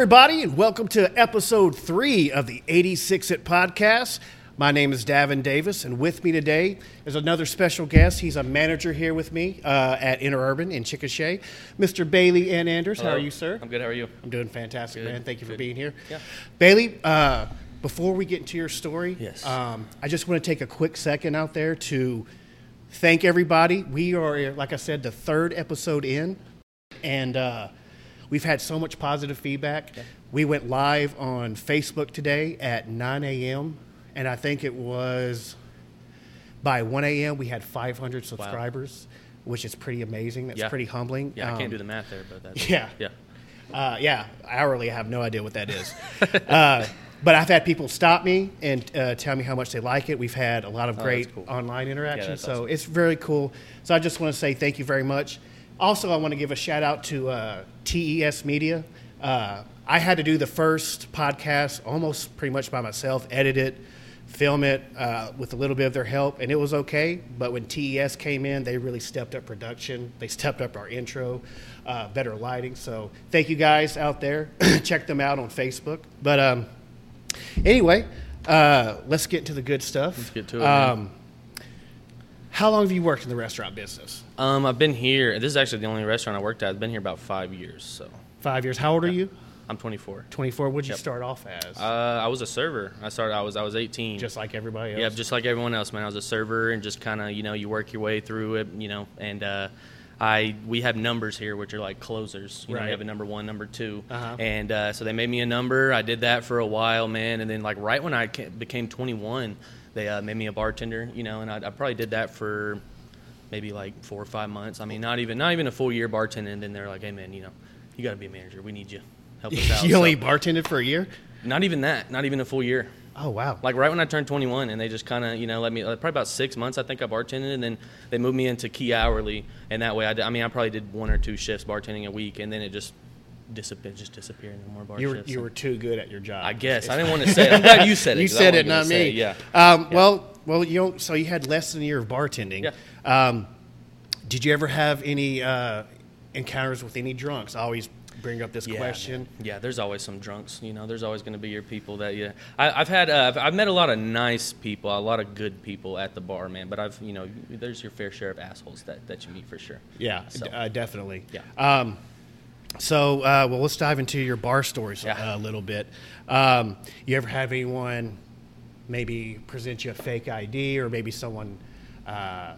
everybody, and welcome to episode three of the 86 It podcast. My name is Davin Davis, and with me today is another special guest. He's a manager here with me uh, at Interurban in Chickasha, Mr. Bailey N. Anders. How are you, sir? I'm good. How are you? I'm doing fantastic, Good, man. Thank you for good. being here. Yeah. Bailey, uh, before we get into your story, Yes. um, I just want to take a quick second out there to thank everybody. We are, like I said, the third episode in, and uh, we've had so much positive feedback. We went live on Facebook today at 9 a.m., and I think it was by 1 a.m. we had 500 subscribers, which is pretty amazing. That's Yeah. pretty humbling. Yeah, I Um, can't do the math there, but that's yeah. yeah. uh, yeah, hourly. I have no idea what that is. uh, but I've had people stop me and uh, tell me how much they like it. We've had a lot of Oh, great that's cool. online interaction. that's so awesome. it's very cool. So I just want to say thank you very much. Also, I want to give a shout out to uh, TES Media. Uh, I had to do the first podcast almost pretty much by myself, edit it, film it uh, with a little bit of their help, and it was okay. But when TES came in, they really stepped up production. They stepped up our intro, uh, better lighting. So thank you guys out there. Check them out on Facebook. But um, anyway, uh, let's get into the good stuff. Let's get to it. Um, how long have you worked in the restaurant business? Um, I've been here. This is actually the only restaurant I worked at. I've been here about five years. So Five years. How old are you? I'm 24. 24. What'd you Yep. start off as? Uh, I was a server. I started. I was. I was 18. Just like everybody else? yeah, just like everyone else, man. I was a server, and just kind of, you know, you work your way through it, you know, and. Uh, I we have numbers here, which are like closers. You know, Right. you have a number one, number 2 Uh-huh. and uh, so they made me a number. I did that for a while, man, and then like right when I became 21, they uh, made me a bartender. You know, and I, I probably did that for maybe like four or five months. I mean, not even not even a full year bartending. And then they're like, "Hey, man, you know, you got to be a manager. We need you. Help us out." you only So, bartended for a year? not even that. Not even a full year. Oh, wow. Like right when I turned 21, and they just kind of you know let me uh, probably about six months. I think I bartended, and then they moved me into key hourly, and that way I, did, I mean I probably did one or two shifts bartending a week, and then it just disappeared, just disappeared. No more bar you were, shifts. you were too good at your job. I guess I didn't want to say. it. I'm glad you said it. you said it, not me. it, Yeah. Um, Yeah. Well, well, you know, so you had less than a year of bartending. Yeah. Um, did you ever have any uh, encounters with any drunks? I always bring up this Yeah, question. man. Yeah, there's always some drunks. You know, there's always going to be your people that you. I, I've had. Uh, I've, I've met a lot of nice people, a lot of good people at the bar, man. But I've, you know, there's your fair share of assholes that, that you meet for sure. Yeah, So- d- uh, definitely. Yeah. Um, so, uh, well, let's dive into your bar stories Yeah. a little bit. Um, you ever have anyone maybe present you a fake ID, or maybe someone uh,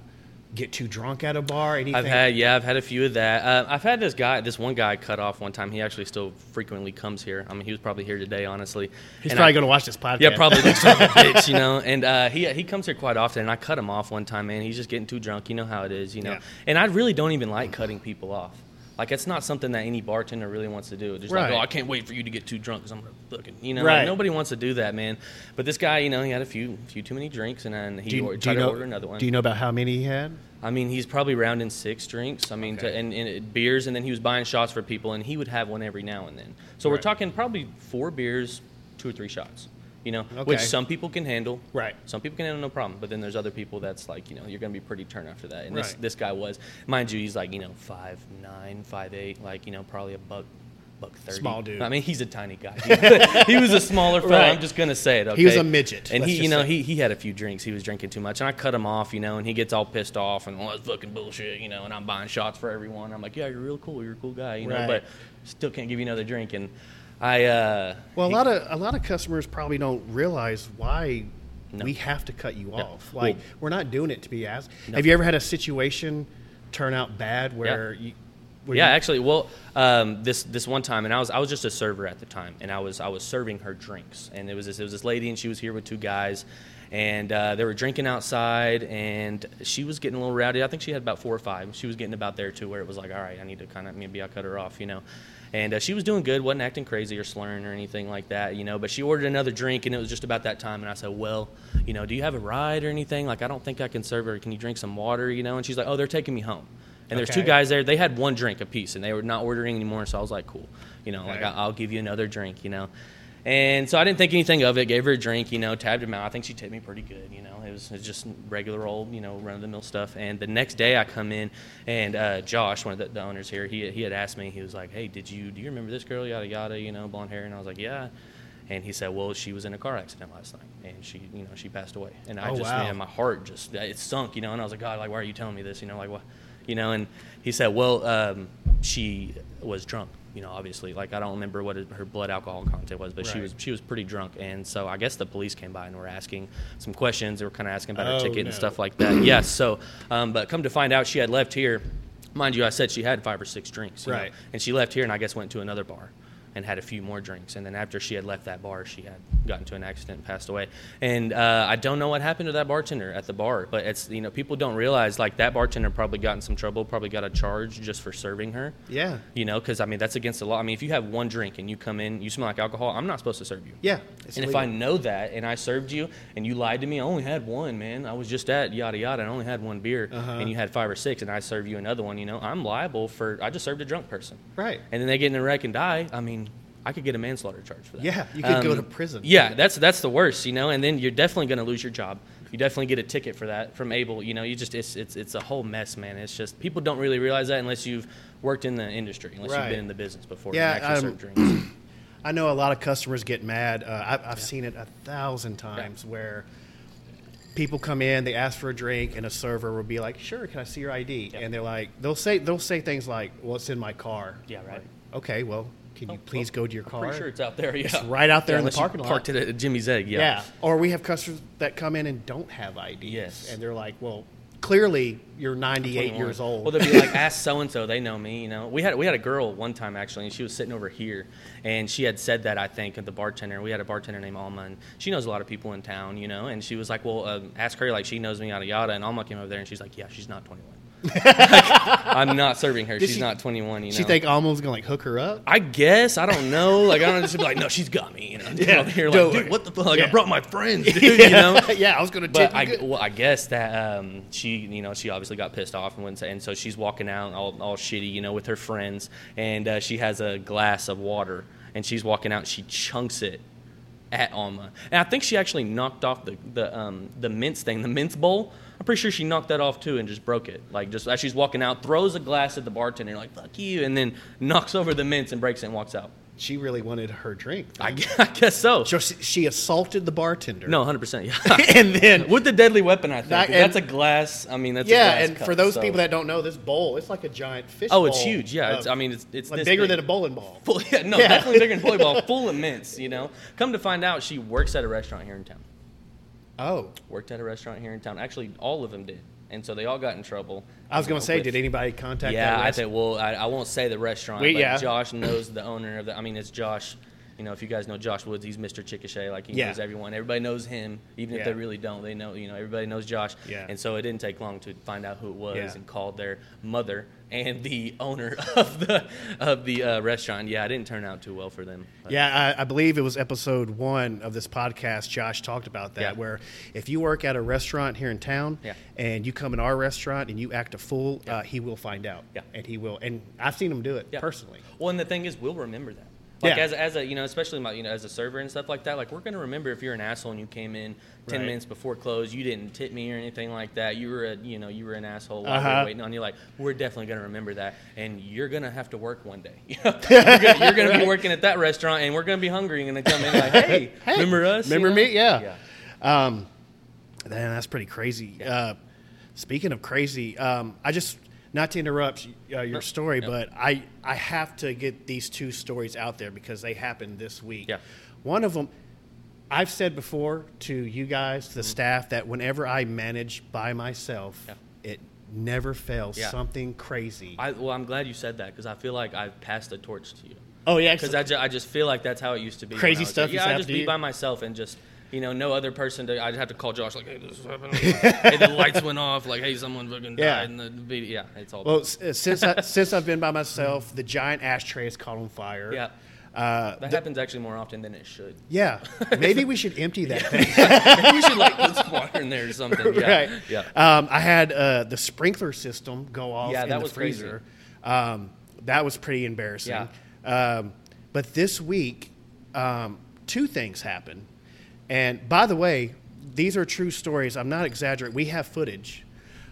get too drunk at a bar? Anything? I've had, yeah, I've had a few of that. Uh, I've had this guy, this one guy, cut off one time. He actually still frequently comes here. I mean, he was probably here today, honestly. He's And probably going to watch this podcast. Yeah, probably like a bitch, you know. And uh, he he comes here quite often, and I cut him off one time, man. He's just getting too drunk. You know how it is, you know. Yeah. And I really don't even like cutting people off. Like it's not something that any bartender really wants to do. Just Right. like, oh, I can't wait for you to get too drunk because I'm gonna fucking, you know. Right. Like, nobody wants to do that, man. But this guy, you know, he had a few few too many drinks, and then he do you, or- tried you to order another one. Do you know about how many he had? I mean, he's probably rounding six drinks. I mean, Okay. to, and, and beers, and then he was buying shots for people, and he would have one every now and then. So we're talking probably four beers, two or three shots. You know, Okay. which some people can handle. Right. Some people can handle no problem, but then there's other people that's like, you know, you're gonna be pretty turned after that. And this Right. this guy was, mind you, he's like, you know, five nine, five eight, like you know, probably a buck. Buck thirty. Small dude. I mean, he's a tiny guy. he was a smaller fella. Right. I'm just gonna say it. Okay? He was a midget, and he, you know, say. he he had a few drinks. He was drinking too much, and I cut him off, you know, and he gets all pissed off and, oh, that's fucking bullshit, you know, and I'm buying shots for everyone. I'm like, yeah, you're real cool. You're a cool guy, you know, Right. but still can't give you another drink. And I, uh, Well, a lot of a lot of customers probably don't realize why No. we have to cut you Yeah. off. Like Well- we're not doing it to be asked. No. Have you ever had a situation turn out bad where you? Where yeah, you, actually, well, um, this this one time, and I was I was just a server at the time, and I was I was serving her drinks, and it was this, it was this lady, and she was here with two guys, and uh, they were drinking outside, and she was getting a little rowdy. I think she had about four or five. She was getting about there too, where it was like, all right, I need to kind of maybe I cut her off, you know. And uh, she was doing good, wasn't acting crazy or slurring or anything like that, you know. But she ordered another drink, and it was just about that time. And I said, "Well, you know, do you have a ride or anything? Like, I don't think I can serve her. Can you drink some water, you know?" And she's like, "Oh, they're taking me home." And there's two guys there. They had one drink apiece, and they were not ordering anymore. So I was like, "Cool, you know, like Okay. I- I'll give you another drink, you know." And so I didn't think anything of it. Gave her a drink, you know, tabbed him out. I think she tipped me pretty good, you know. It was, it was just regular old, you know, run of the mill stuff. And the next day I come in, and uh, Josh, one of the, the owners here, he, he had asked me, he was like, "Hey, did you do you remember this girl? Yada yada, you know, blonde hair." And I was like, "Yeah." And he said, "Well, she was in a car accident last night, and she, you know, she passed away." And I Oh, just, wow. man, my heart just it sunk, you know. And I was like, "God, like, why are you telling me this? You know, like what?" You know. And he said, "Well, um, she was drunk." You know, obviously, like I don't remember what her blood alcohol content was, but she was she was pretty drunk, and so I guess the police came by and were asking some questions. They were kind of asking about her Oh, ticket no. and stuff like that. yes. So, um, but come to find out, she had left here. Mind you, I said she had five or six drinks. you know, Right. and she left here, and I guess went to another bar and had a few more drinks. And then after she had left that bar, she had gotten into an accident and passed away. And uh, I don't know what happened to that bartender at the bar, but it's you know people don't realize like that bartender probably got in some trouble, probably got a charge just for serving her. Yeah. You know, because I mean that's against the law. I mean, if you have one drink and you come in, you smell like alcohol, I'm not supposed to serve you. Yeah. and if I know that and I served you and you lied to me, I only had one, man. I was just at yada yada and I only had one beer Uh-huh. and you had five or six and I serve you another one, you know, I'm liable for I just served a drunk person. Right. And then they get in a wreck and die. I mean, I could get a manslaughter charge for that. Yeah, you could go to prison. Yeah, that's that's the worst, you know. And then you're definitely going to lose your job. You definitely get a ticket for that from ABLE. You know, you just it's it's it's a whole mess, man. It's just people don't really realize that unless you've worked in the industry, unless Right. you've been in the business before. Yeah, um. I know a lot of customers get mad. Uh, I've, I've seen it a thousand times where people come in, they ask for a drink, and a server will be like, "Sure, can I see your ID?" Yeah. And they're like, they'll say they'll say things like, "Well, it's in my car." Yeah, right. Like, okay, well, can you Oh, please well, go to your car? Pretty sure it's out there. Yeah, it's right out there Yeah, in the parking lot. Parked it at Jimmy's Egg. Yeah. yeah. Or we have customers that come in and don't have IDs, Yes. and they're like, "Well, clearly you're 98 years old." Well, they'll be like, ask so and so. They know me. You know, we had we had a girl one time actually, and she was sitting over here, and she had said that I think at the bartender. We had a bartender named Alma, and she knows a lot of people in town. You know, and she was like, well, um, ask her like she knows me yada yada. And Alma came over there, and she's like, yeah, she's not 21. I'm not serving her. Did she's she- not 21. You know. she think Alma's gonna like hook her up? I guess I don't know. Like I don't. Just be like, no, she's got me. You know. Yeah, here, like, dude, what the fuck? Yeah. I brought my friends, dude. You know. yeah, I was gonna But I, well, I guess that um, she, you know, she obviously got pissed off and wouldn't say, and so she's walking out all, all shitty, you know, with her friends, and uh, she has a glass of water, and she's walking out, and she chunks it at Alma, and I think she actually knocked off the the um, the mince thing, the mince bowl. I'm pretty sure she knocked that off too and just broke it. Like just as she's walking out, throws a glass at the bartender, like "fuck you," and then knocks over the mints and breaks it and walks out. She really wanted her drink. I, gu- I guess so. So she, she assaulted the bartender. No, 100. percent Yeah. and then With the deadly weapon, I think. That- that's a glass. I mean, that's a glass. yeah, and cup, for those so- people that don't know, this bowl it's like a giant fish. Oh, it's huge. Yeah, it's, I mean, it's it's like this bigger big. than a bowling ball. Full, yeah, no, Yeah. definitely bigger than a volleyball, full of mints. You know, come to find out, she works at a restaurant here in town. Oh, Worked at a restaurant here in town. Actually, all of them did, and so they all got in trouble. I was going to say, with- did anybody contact? Yeah, I think. Well, I, I won't say the restaurant. Wait, but yeah. Josh knows the owner of the. I mean, it's Josh. You know, if you guys know Josh Woods, he's Mr. Chickasha. Like he Yeah. knows everyone. Everybody knows him, even if they really don't. They know. You know, everybody knows Josh. Yeah. And so it didn't take long to find out who it was Yeah. and called their mother and the owner of the of the uh, restaurant. Yeah, it didn't turn out too well for them. But- Yeah, I, I believe it was episode one of this podcast. Josh talked about that, Yeah. where if you work at a restaurant here in town Yeah. and you come in our restaurant and you act a fool, uh, he will find out. Yeah. and he will. And I've seen him do it Yeah. personally. Well, and the thing is, we'll remember that. Like Yeah. as, as a you know, especially my, you know as a server and stuff like that. Like we're gonna remember if you're an asshole and you came in ten Right. minutes before close, you didn't tip me or anything like that. You were a you know you were an asshole while we Uh-huh. were waiting on you. Like we're definitely gonna remember that, and you're gonna have to work one day. You you're, gonna, you're gonna be working at that restaurant, and we're gonna be hungry and gonna come in like, hey, Hey, remember us? you Remember know? me? Yeah. Yeah. Um, man, that's pretty crazy. Yeah. Uh, speaking of crazy, um, I just not to interrupt uh, your story, but I I have to get these two stories out there because they happened this week. Yeah. One of them. I've said before to you guys, Mm-hmm. to the staff, that whenever I manage by myself, Yeah. it never fails. Something crazy. I, well, I'm glad you said that because I feel like I've passed the torch to you. oh yeah, Because I, ju- I just feel like that's how it used to be. Crazy stuff. Yeah, I just be by myself and just you know no other person. To, I'd have to call Josh like, hey, this is happening. hey, the lights went off. Like, hey, someone fucking Yeah. died in the video. Yeah, it's all. Well, s- uh, since I, since I've been by myself, the giant ashtray is caught on fire. yeah, Uh, that happens actually more often than it should. yeah. Maybe we should empty that thing. Maybe we should like put some water in there or something. Yeah, right. Yeah. Um, I had uh, the sprinkler system go off Yeah, in that the was crazy. freezer. Um, that was pretty embarrassing. Yeah. Um, but this week, um, two things happened. And by the way, these are true stories. I'm not exaggerating. We have footage.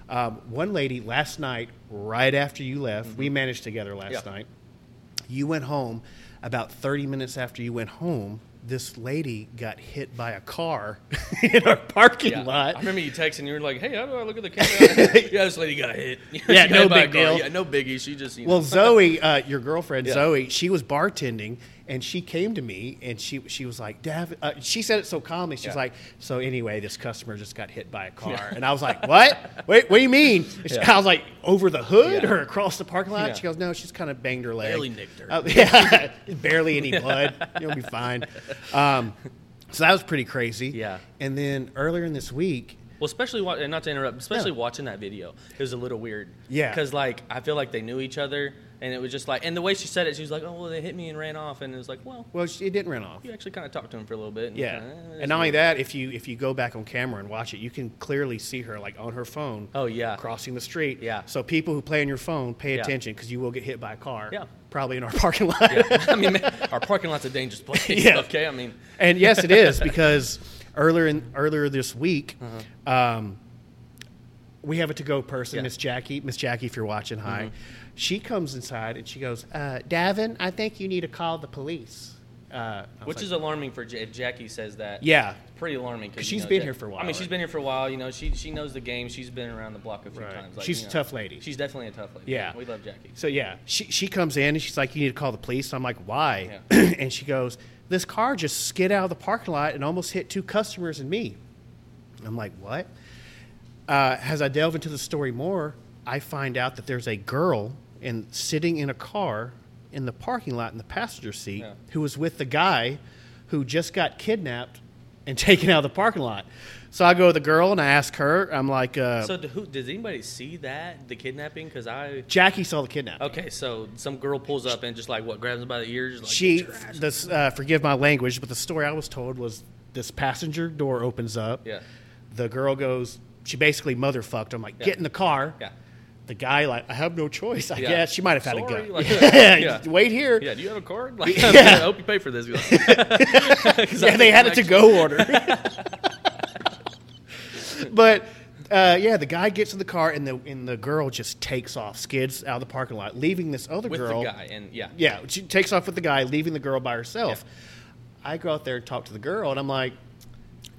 Um, one lady last night, right after you left, we managed together last Mm-hmm. Yeah. night. You went home. About 30 minutes after you went home, this lady got hit by a car in our parking Yeah. lot. I remember you texting. You were like, "Hey, how do I look at the camera?" yeah, this lady got hit. Yeah, got no big deal. Yeah, no biggie. She just Well. Zoe, uh, your girlfriend Yeah. Zoe, she was bartending, and she came to me, and she she was like, "Dav," uh, she said it so calmly. She's Yeah. like, "So anyway, this customer just got hit by a car," Yeah. and I was like, "What? Wait, what do you mean?" She- Yeah. I was like, "Over the hood or across the parking lot?" She goes, "No, she's kind of banged her leg, Barely nicked her. Uh, yeah, barely any blood. You'll be fine." Um, so that was pretty crazy. Yeah. And then earlier in this week, Well, especially and not to interrupt, especially No. watching that video, it was a little weird. Yeah. because like I feel like they knew each other, and it was just like, and the way she said it, she was like, "Oh, well, they hit me and ran off," and it was like, "Well, well, she, it didn't run off. you actually kind of talked to him for a little bit." And Yeah, kinda, eh, and not only that, if you if you go back on camera and watch it, you can clearly see her like on her phone. Oh, yeah. crossing the street. Yeah. So people who play on your phone, pay Yeah. attention because you will get hit by a car. Yeah. Probably in our parking lot. Yeah. I mean, man, our parking lot's a dangerous place. Yeah. Okay, I mean, and yes, it is because earlier in earlier this week, Uh-huh. um, we have a to go person, Yeah. Miss Jackie. Miss Jackie, if you're watching, hi. Mm-hmm. She comes inside and she goes, uh, "Davin, I think you need to call the police." Uh, which like, is alarming for J- if Jackie says that. yeah. pretty alarming because 'Cause she's been here for a while, I mean, she's been here for a while. You know, she she knows the game. She's been around the block a few Right. times. She's you a know, tough lady. She's definitely a tough lady. Yeah. we love Jackie. So yeah, she she comes in and she's like, "You need to call the police." I'm like, "Why?" Yeah. and she goes, "This car just skid out of the parking lot and almost hit two customers and me." I'm like, "What?" Uh, as I delve into the story more, I find out that there's a girl in sitting in a car in the parking lot in the passenger seat Yeah. who was with the guy who just got kidnapped and taken out of the parking lot. So I go to the girl and I ask her. I'm like, uh, So, do, who, does anybody see that the kidnapping? Because I Jackie saw the kidnapping. okay, so some girl pulls up and just like what grabs him by the ears. Like, she "Get your ass." this uh, forgive my language but the story i was told was this passenger door opens up Yeah. the girl goes she basically motherfucked i'm like Yeah. get in the car Yeah. The guy like i have no choice i Yeah. guess she might have had Sorry, a gun like- yeah, Yeah. wait here Yeah, do you have a card? Like, Yeah. I hope you pay for this. I yeah, they had a to go order but uh, yeah, the guy gets in the car and the and the girl just takes off, skids out of the parking lot, leaving this other with girl. the guy, and yeah, Yeah, she takes off with the guy, leaving the girl by herself. I go out there and talk to the girl, and I'm like,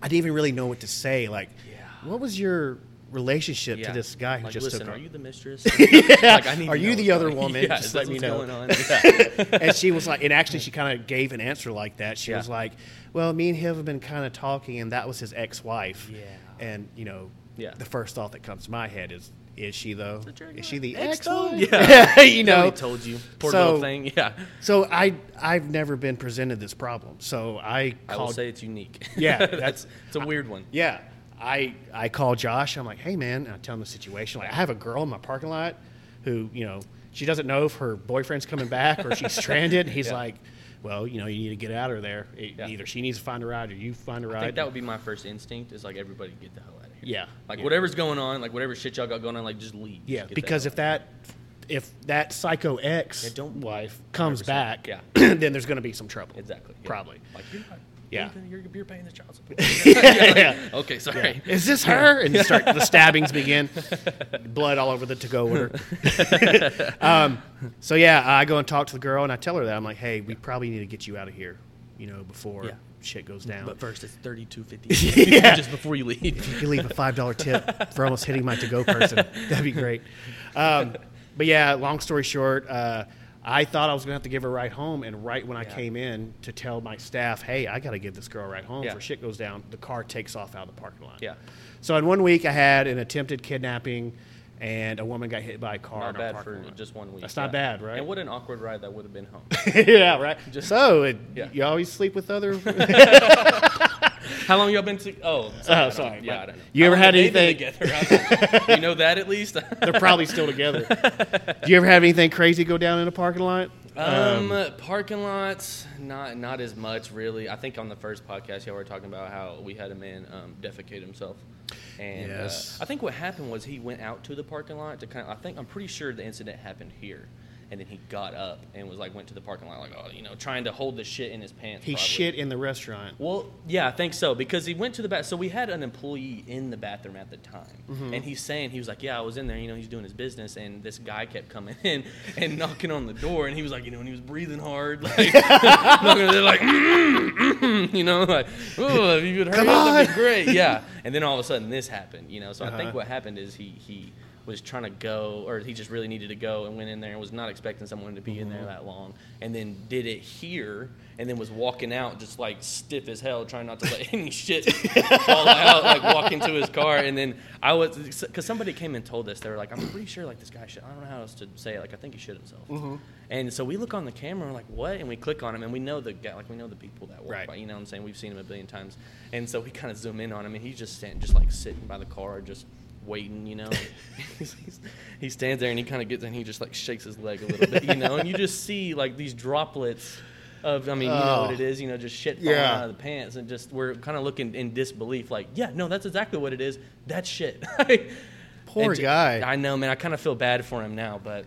I didn't even really know what to say. Like, Yeah. what was your relationship Yeah. to this guy who like, just listen, took are off? you the mistress? Yeah. Like, I need Are you the other woman? Yeah, Just let me know. going on? Yeah. and she was like, and actually, she kind of gave an answer like that. She was like, "Well, me and him have been kind of talking, and that was his ex-wife." Yeah. And you know, Yeah. the first thought that comes to my head is, "Is she though? Is she the ex, though? ex-wife?" Yeah. you know. Nobody told you. Poor So- little thing. Yeah. So I I've never been presented this problem. So I I will say it's unique. Yeah, that's that's- it's a weird one. yeah, I I call Josh. I'm like, hey man, and I tell him the situation. Like I have a girl in my parking lot who you know she doesn't know if her boyfriend's coming back or she's stranded. He's Yeah. like, well, you know, you need to get out of there. E- Yeah. Either she needs to find a ride or you find a ride. think that would be my first instinct is like everybody get the hell out of here. Yeah. Like Yeah. whatever's going on, like whatever shit y'all got going on, like just leave. Yeah, the because if that if that psycho ex Yeah, don't- wife comes 100%, back, yeah. then there's going to be some trouble. exactly. Probably. like. Yeah. You're, you're, paying the child support. Yeah. Okay, sorry. Is this her? And you start the stabbings begin, blood all over the to-go order. um, so yeah, I go and talk to the girl, and I tell her that I'm like, "Hey, we probably need to get you out of here, you know, before Yeah. shit goes down." But first, it's thirty two fifty. Yeah. Just before you leave. if you could leave a five dollar tip for almost hitting my to-go person, that'd be great. Um, but yeah, long story short, uh, I thought I was gonna have to give her a ride home, and right when I Yeah. came in to tell my staff, "Hey, I got to give this girl a ride home," Yeah. before shit goes down, the car takes off out of the parking lot. Yeah. So in one week, I had an attempted kidnapping, and a woman got hit by a car. Not bad for lot. just one week. That's not bad, right? And what an awkward ride that would have been home. yeah, right. Just- so it, Yeah. you always sleep with other. How long y'all been to? Oh, sorry, don't- sorry. Yeah, I don't know. You How ever long had have they anything- been together? you know that at least. They're probably still together. Do you ever have anything crazy go down in a parking lot? Um, parking lots, not not as much really. I think on the first podcast, y'all were talking about how we had a man um, defecate himself, and Yes. uh, I think what happened was he went out to the parking lot to kind. Of, I think I'm pretty sure the incident happened here, and then he got up and was like went to the parking lot like oh you know trying to hold the shit in his pants. He probably. shit in the restaurant. Well, yeah, I think so because he went to the bath. So we had an employee in the bathroom at the time, Mm-hmm. and he's saying he was like, "Yeah, I was in there. You know, he's doing his business." And this guy kept coming in and knocking on the door, and he was like, you know, and he was breathing hard, like, knocking, they're like, mm, mm, you know, like, oh, if you could hurry Come up, that'd be great, yeah. And then all of a sudden, this happened, you know. So I Uh-huh. think what happened is he he was trying to go, or he just really needed to go, and went in there and was not expecting someone to be in Mm-hmm. there that long, and then did it here, and then was walking out just like stiff as hell, trying not to let any shit fall out, like walking to his car, and then I was because somebody came and told us they were like, I'm pretty sure like this guy should, I don't know how else to say it, like I think he shit himself, Mm-hmm. and so we look on the camera, we're like what, and we click on him, and we know the guy, like we know the people that work, Right. by, you know what I'm saying, we've seen him a billion times, and so we kind of zoom in on him, and he's just standing, just like sitting by the car, just waiting, you know. he stands there and he kind of gets and he just like shakes his leg a little bit, you know, and you just see like these droplets of, I mean, you know what Oh. it is, you know, just shit falling Yeah. out of the pants, and just we're kind of looking in disbelief, like, yeah, no, that's exactly what it is. That's shit. Poor And guy. I know, man. I kind of feel bad for him now, but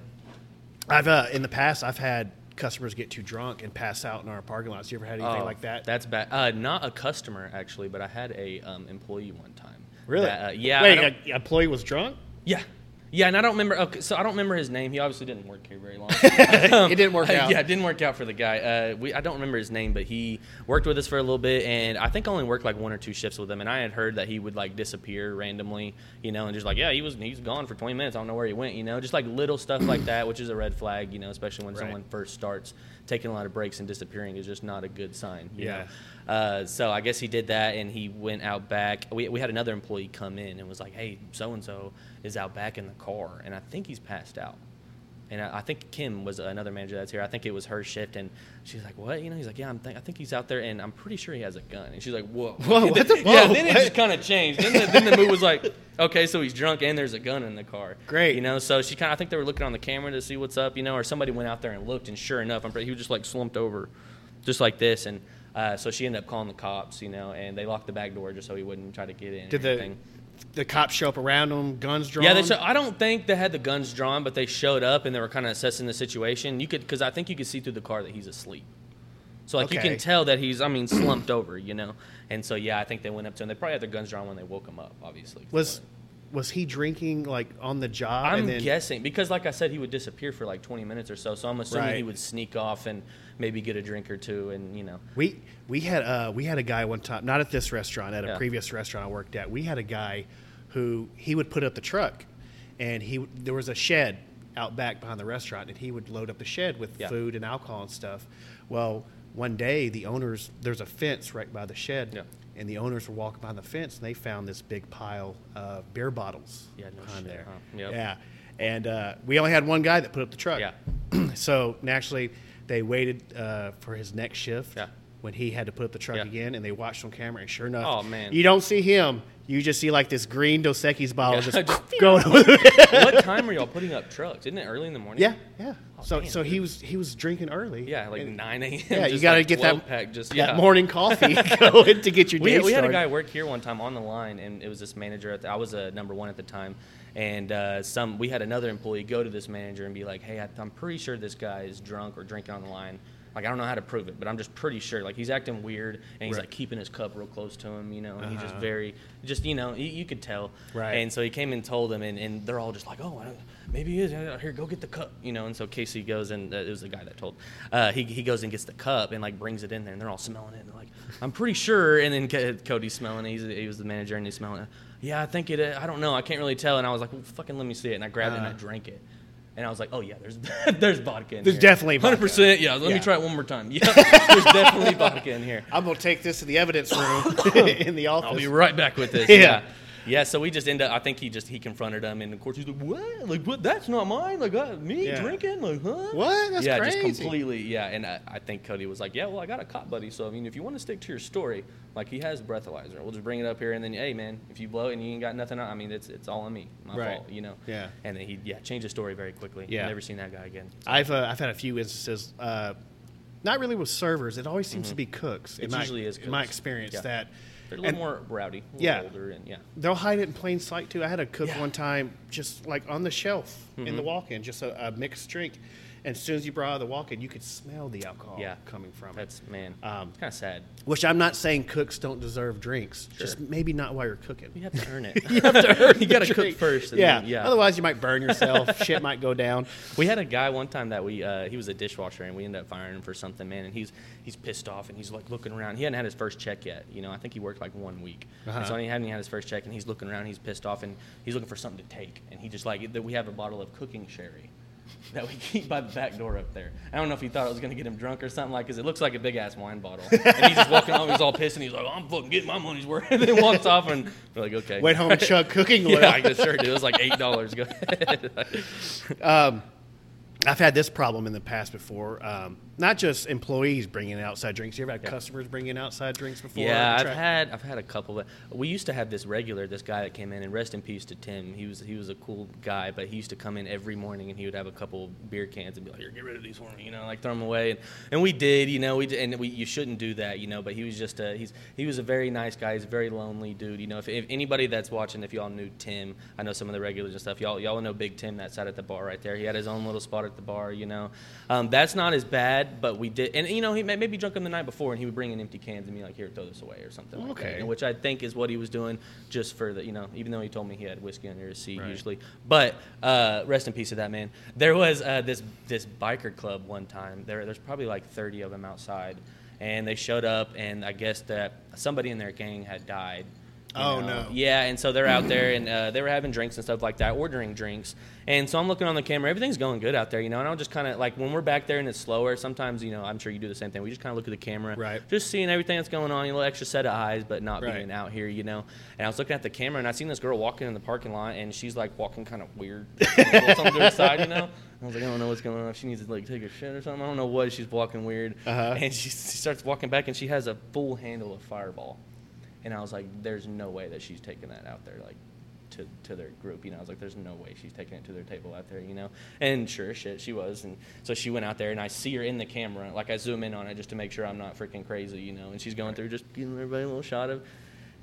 I've uh, in the past I've had customers get too drunk and pass out in our parking lots. You ever had anything Oh, like that? That's bad. Uh, not a customer actually, but I had a um, employee one time. Really? that, uh, yeah. Wait, don't- a, a employee was drunk? Yeah. Yeah, and I don't remember. Okay, so I don't remember his name. He obviously didn't work here very long. it didn't work Uh, out. Yeah, it didn't work out for the guy. Uh, we I don't remember his name, but he worked with us for a little bit, and I think only worked like one or two shifts with him. And I had heard that he would like disappear randomly, you know, and just like yeah, he was he's gone for 20 minutes. I don't know where he went, you know, just like little stuff like that, which is a red flag, you know, especially when Right. someone first starts taking a lot of breaks and disappearing is just not a good sign. you Yeah. know? Uh, so I guess he did that, and he went out back. We, we had another employee come in and was like, "Hey, so and so is out back in the car, and I think he's passed out." And I, I think Kim was another manager that's here. I think it was her shift, and she's like, "What?" You know, he's like, "Yeah, I'm think I think he's out there, and I'm pretty sure he has a gun." And she's like, "Whoa, Whoa, what the- yeah." whoa, Then it just kind of changed. Then the, then the mood was like, "Okay, so he's drunk, and there's a gun in the car." Great. you know. So she kind of, I think they were looking on the camera to see what's up, you know, or somebody went out there and looked, and sure enough, I'm pretty, he was just like slumped over, just like this, and uh, so she ended up calling the cops, you know, and they locked the back door just so he wouldn't try to get in. Did the anything. The cops show up around him, guns drawn? Yeah, they show, I don't think they had the guns drawn, but they showed up and they were kind of assessing the situation. You could, because I think you could see through the car that he's asleep. So like you can tell that he's, I mean, slumped over, you know. And so yeah, I think they went up to him. They probably had their guns drawn when they woke him up, obviously. was was he drinking like on the job? I'm and then, guessing because, like I said, he would disappear for like 20 minutes or so. So I'm assuming he would sneak off and maybe get a drink or two, and you know. We we had uh, we had a guy one time, not at this restaurant, at a Yeah. previous restaurant I worked at. We had a guy who he would put up the truck, and he there was a shed out back behind the restaurant, and he would load up the shed with Yeah. food and alcohol and stuff. Well, one day the owners there's a fence right by the shed, Yeah. and the owners were walking behind the fence, and they found this big pile of beer bottles Yeah, no behind shit, there. huh? Yep. Yeah, and uh, we only had one guy that put up the truck. Yeah. so naturally, they waited uh, for his next shift Yeah. when he had to put up the truck Yeah. again, and they watched on camera. And sure enough, Oh, man. you don't see him. You just see like this green Dos Equis bottle Yeah, just just- going. over what time are y'all putting up trucks? Isn't it early in the morning? yeah, yeah. Oh, so so he was he was drinking early. Yeah, like And- 9 a.m. Yeah, you got to like get that pack. Just that yeah. morning coffee going to get your we, day we had a guy work here one time on the line, and it was this manager. At the, I was a number one at the time, and uh, some we had another employee go to this manager and be like, "Hey, I, I'm pretty sure this guy is drunk or drinking on the line. Like, I don't know how to prove it, but I'm just pretty sure. Like, he's acting weird, and he's Right. like keeping his cup real close to him, you know. And he's just Uh-huh. very, just you know, you, you could tell. Right. And so he came and told him, and, and they're all just like, "Oh, I don't- maybe he is. Here, go get the cup," you know. And so Casey goes and uh, it was the guy that told. Uh, he he goes and gets the cup and like brings it in there, and they're all smelling it. And they're like, "I'm pretty sure." And then Co- Cody's smelling it. He's, he was the manager, and he's smelling it. Yeah, I think it. uh, I don't know. I can't really tell. And I was like, well, "Fucking let me see it." And I grabbed it and I Uh-huh. drank it. And I was like, "Oh yeah, there's there's vodka in here. There's here. definitely hundred percent. Yeah, let Yeah. me try it one more time. Yeah, there's definitely vodka in here. I'm gonna take this to the evidence room in the office. I'll be right back with this. Yeah. yeah. Yeah. so we just end up. I think he just he confronted him, and of course he's like, "What? Like, what? That's not mine. Like, uh, me Yeah. drinking? Like, huh? What? That's yeah, crazy. just completely. Yeah, and I, I think Cody was like, "Yeah, well, I got a cop buddy, so I mean, if you want to stick to your story, like he has breathalyzer, we'll just bring it up here, and then, hey, man, if you blow it and you ain't got nothing, on, I mean, it's it's all on me, my Right. fault, you know." Yeah. And then he yeah changed the story very quickly. Yeah. never seen that guy again. I've uh, I've had a few instances, uh, not really with servers. It always seems to be cooks. In It my, usually is in my experience Yeah. that They're a little and more rowdy, a little Yeah. older, and yeah. they'll hide it in plain sight too. I had a cook Yeah. one time just like on the shelf in the Mm-hmm. walk-in, just a, a mixed drink, and as soon as you brought out the walk-in, you could smell the alcohol Yeah. coming from it. That's man, Um, kind of sad. Which I'm not saying cooks don't deserve drinks, sure. just maybe not while you're cooking. You have to earn it. you have to earn. It. You got to cook first. And yeah. then- yeah. Otherwise, you might burn yourself. Shit might go down. We had a guy one time that we uh, he was a dishwasher and we ended up firing him for something, man. And he's he's pissed off and he's like looking around. He hadn't had his first check yet, you know. I think he worked like one week, Uh-huh. so he hadn't had his first check. And he's looking around, he's pissed off, and he's looking for something to take. And he just like that we have a bottle of cooking sherry that we keep by the back door up there. I don't know if he thought it was gonna get him drunk or something like, cause it looks like a big ass wine bottle. and he's just walking off, he's all pissed, and he's like, oh, "I'm fucking getting my money's worth." and then walks off, and we're like, "Okay." Went home and chug cooking oil. yeah, I sure, dude. It was like eight dollars. Go ahead. Um, I've had this problem in the past before. Um, not just employees bringing outside drinks. You ever had Yeah. customers bringing in outside drinks before? Yeah, I've had I've had a couple. Of, we used to have this regular, this guy that came in, and rest in peace to Tim. He was he was a cool guy, but he used to come in every morning and he would have a couple beer cans and be like, "Here, get rid of these for me," you know, like throw them away. And, and we did, you know, we did, and we you shouldn't do that, you know. But he was just a, he's he was a very nice guy. He's a very lonely dude, you know. If, if anybody that's watching, if y'all knew Tim, I know some of the regulars and stuff. Y'all y'all know Big Tim that sat at the bar right there. He had his own little spot at the bar, you know. Um, that's not as bad, but we did, and you know, he may, maybe drunk him the night before, and he would bring in empty cans and be like, "Here, throw this away" or something. like that, Okay. you know, which I think is what he was doing, just for the, you know, even though he told me he had whiskey under his seat Right. usually. But uh, rest in peace to that man. There was uh, this this biker club one time. There, there's probably like 30 of them outside, and they showed up, and I guess that somebody in their gang had died. You Oh, know. no. Yeah, and so they're out there and uh, they were having drinks and stuff like that, ordering drinks. And so I'm looking on the camera, everything's going good out there, you know. And I'll just kind of like when we're back there and it's slower. Sometimes, you know, I'm sure you do the same thing. We just kind of look at the camera, Right. Just seeing everything that's going on, a little extra set of eyes, but not Right. being out here, you know. And I was looking at the camera and I seen this girl walking in the parking lot, and she's like walking kind of weird, a little something to her side, you know. I was like, I don't know what's going on. If she needs to like take a shit or something, I don't know what. She's walking weird, Uh-huh. and she, she starts walking back, and she has a full handle of Fireball. And I was like, there's no way that she's taking that out there, like, to, to their group. You know, I was like, there's no way she's taking it to their table out there, you know? And sure as shit, she was. And so she went out there, and I see her in the camera. Like, I zoom in on it just to make sure I'm not freaking crazy, you know? And she's going through just giving everybody a little shot of.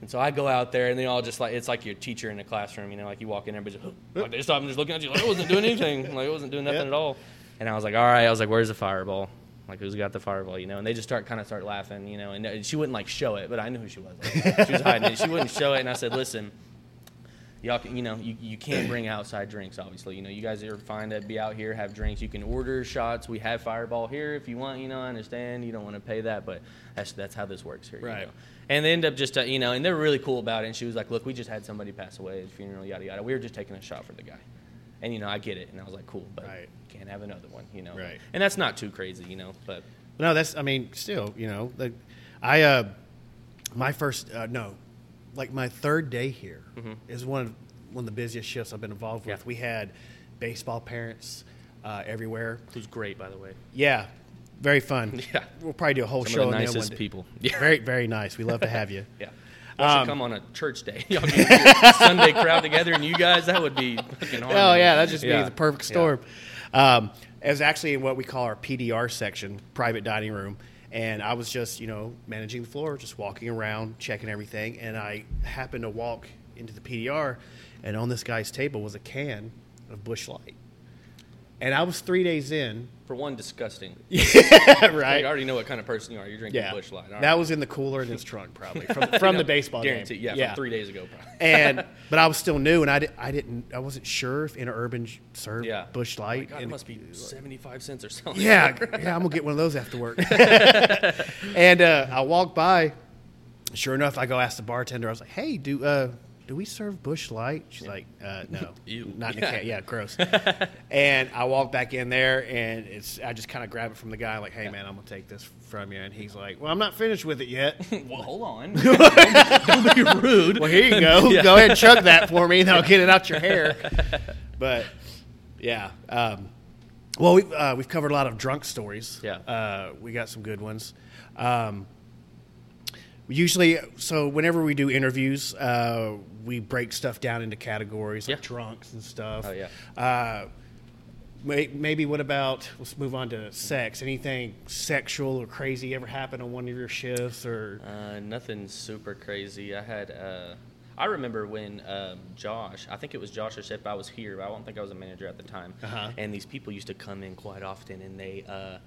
And so I go out there, and they all just like, it's like your teacher in the classroom, you know? Like, you walk in, everybody's just, like, they stop and just looking at you, like, I wasn't doing anything. Like, I wasn't doing nothing Yep. at all. And I was like, all right. I was like, where's the fireball? Like who's got the fireball, you know? And they just start kind of start laughing, you know. And uh, she wouldn't like show it, but I knew who she was. Like, she was hiding it. She wouldn't show it, and I said, listen, y'all, can, you know, you, you can't bring outside drinks. Obviously, you know, you guys are fine to be out here, have drinks. You can order shots. We have fireball here if you want. You know, I understand you don't want to pay that, but that's that's how this works here. you Right. know? And they end up just, uh, you know, and they're really cool about it. And she was like, look, we just had somebody pass away at a funeral, yada yada. We were just taking a shot for the guy. And you know, I get it, and I was like, cool, but Right. can't have another one, you know. Right. And that's not too crazy, you know. But No, that's. I mean, still, you know, the, I uh, my first uh, no, like my third day here is one of one of the busiest shifts I've been involved with. Mm-hmm. Yeah. We had baseball parents uh, everywhere. who's great, by the way. Yeah, very fun. Yeah. we'll probably do a whole Some show of the on them one nicest people. Yeah. Very, very nice. We love to have you. Yeah. Y'all should Um, come on a church day. Y'all get a Sunday crowd together, and you guys, that would be fucking hard. Oh yeah, that'd just Yeah. be the perfect Yeah. storm. Um, it was actually in what we call our PDR section, private dining room, and I was just you know managing the floor, just walking around, checking everything, and I happened to walk into the PDR, and on this guy's table was a can of Busch Light, and I was three days in, For one, disgusting. right? I already know what kind of person you are. You're drinking yeah, Busch Light. All that right. was in the cooler in his trunk, probably from, from the baseball guarantee, game. Yeah, from three days ago, probably. and but I was still new, and I, di- I didn't I wasn't sure if Interurban served Yeah. Busch Light. God, it must be 75 cents or something. yeah, yeah, I'm gonna get one of those after work. and uh, I walk by. Sure enough, I go ask the bartender. I was like, "Hey, do uh, do we serve Busch Light?" She's like, uh, "No, not in a Yeah. can. Yeah, gross." and I walk back in there, and it's I just kind of grab it from the guy, like, "Hey, man, I'm gonna take this from you." And he's like, "Well, I'm not finished with it yet." well, hold on. don't, don't be rude. well, here you go. Yeah. Go ahead and chug that for me, and I'll get it out your hair. But yeah, um, well, we've uh, we've covered a lot of drunk stories. Yeah. uh, we got some good ones. Um, usually, so whenever we do interviews, uh, we break stuff down into categories like Yeah. drunks and stuff. Oh, yeah. Uh, may- maybe what about let's move on to sex anything sexual or crazy ever happen on one of your shifts or Uh, nothing super crazy. I had uh, I remember when um, Josh, I think it was Josh or Chef, I was here, but I don't think I was a manager at the time. Uh-huh. And these people used to come in quite often, and they uh,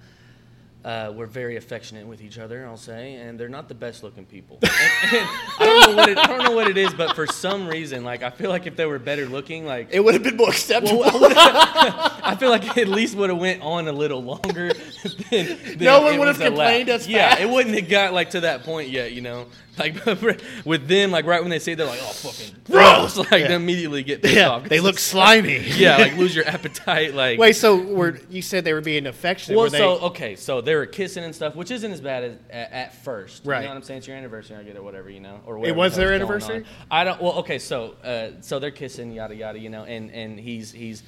uh, were very affectionate with each other, I'll say, and they're not the best looking people. And- and I don't know what it, I don't know what it is, but for some reason, like I feel like if they were better looking, like It would have been more acceptable. well, I, I feel like it at least would have went on a little longer. Than, than No one would have allowed. complained as Yeah, fast. it wouldn't have got like to that point yet, you know. Like with them, like right when they say it, they're like, "Oh, fucking gross!" Like Yeah. they immediately get pissed yeah, off. they look slimy. yeah, like lose your appetite. Like Wait, so were you said they were being affectionate? well, were they, so okay, so they were kissing and stuff, which isn't as bad as at, at first. Right. You know what I'm saying? It's your anniversary, I get it, whatever, you know, or It was the their anniversary? on. I don't. Well, okay, so uh, so they're kissing, yada yada, you know, and and he's he's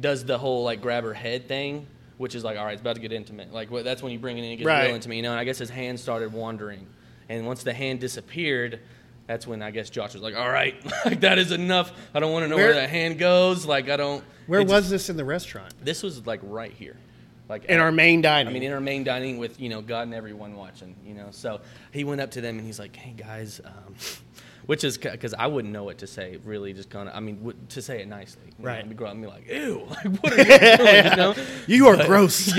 does the whole like grab her head thing, which is like, all right, it's about to get intimate. Like wh- that's when you bring it in, it gets Right. real intimate, you know. And I guess his hand started wandering, and once the hand disappeared. That's when I guess Josh was like, "All right, like that is enough. I don't want to know where, Where- that hand goes. Like I don't." where was just- this in the restaurant? this? Was like right here, like In at- our main dining. I mean, in our main dining with you know God and everyone watching, you know. So he went up to them and he's like, "Hey guys," um, which is because I wouldn't know what to say. Really, just kind of, I mean, w- to say it nicely, Right. Know, to go out and be like, "Ew, like what are you doing?" You know. you are gross.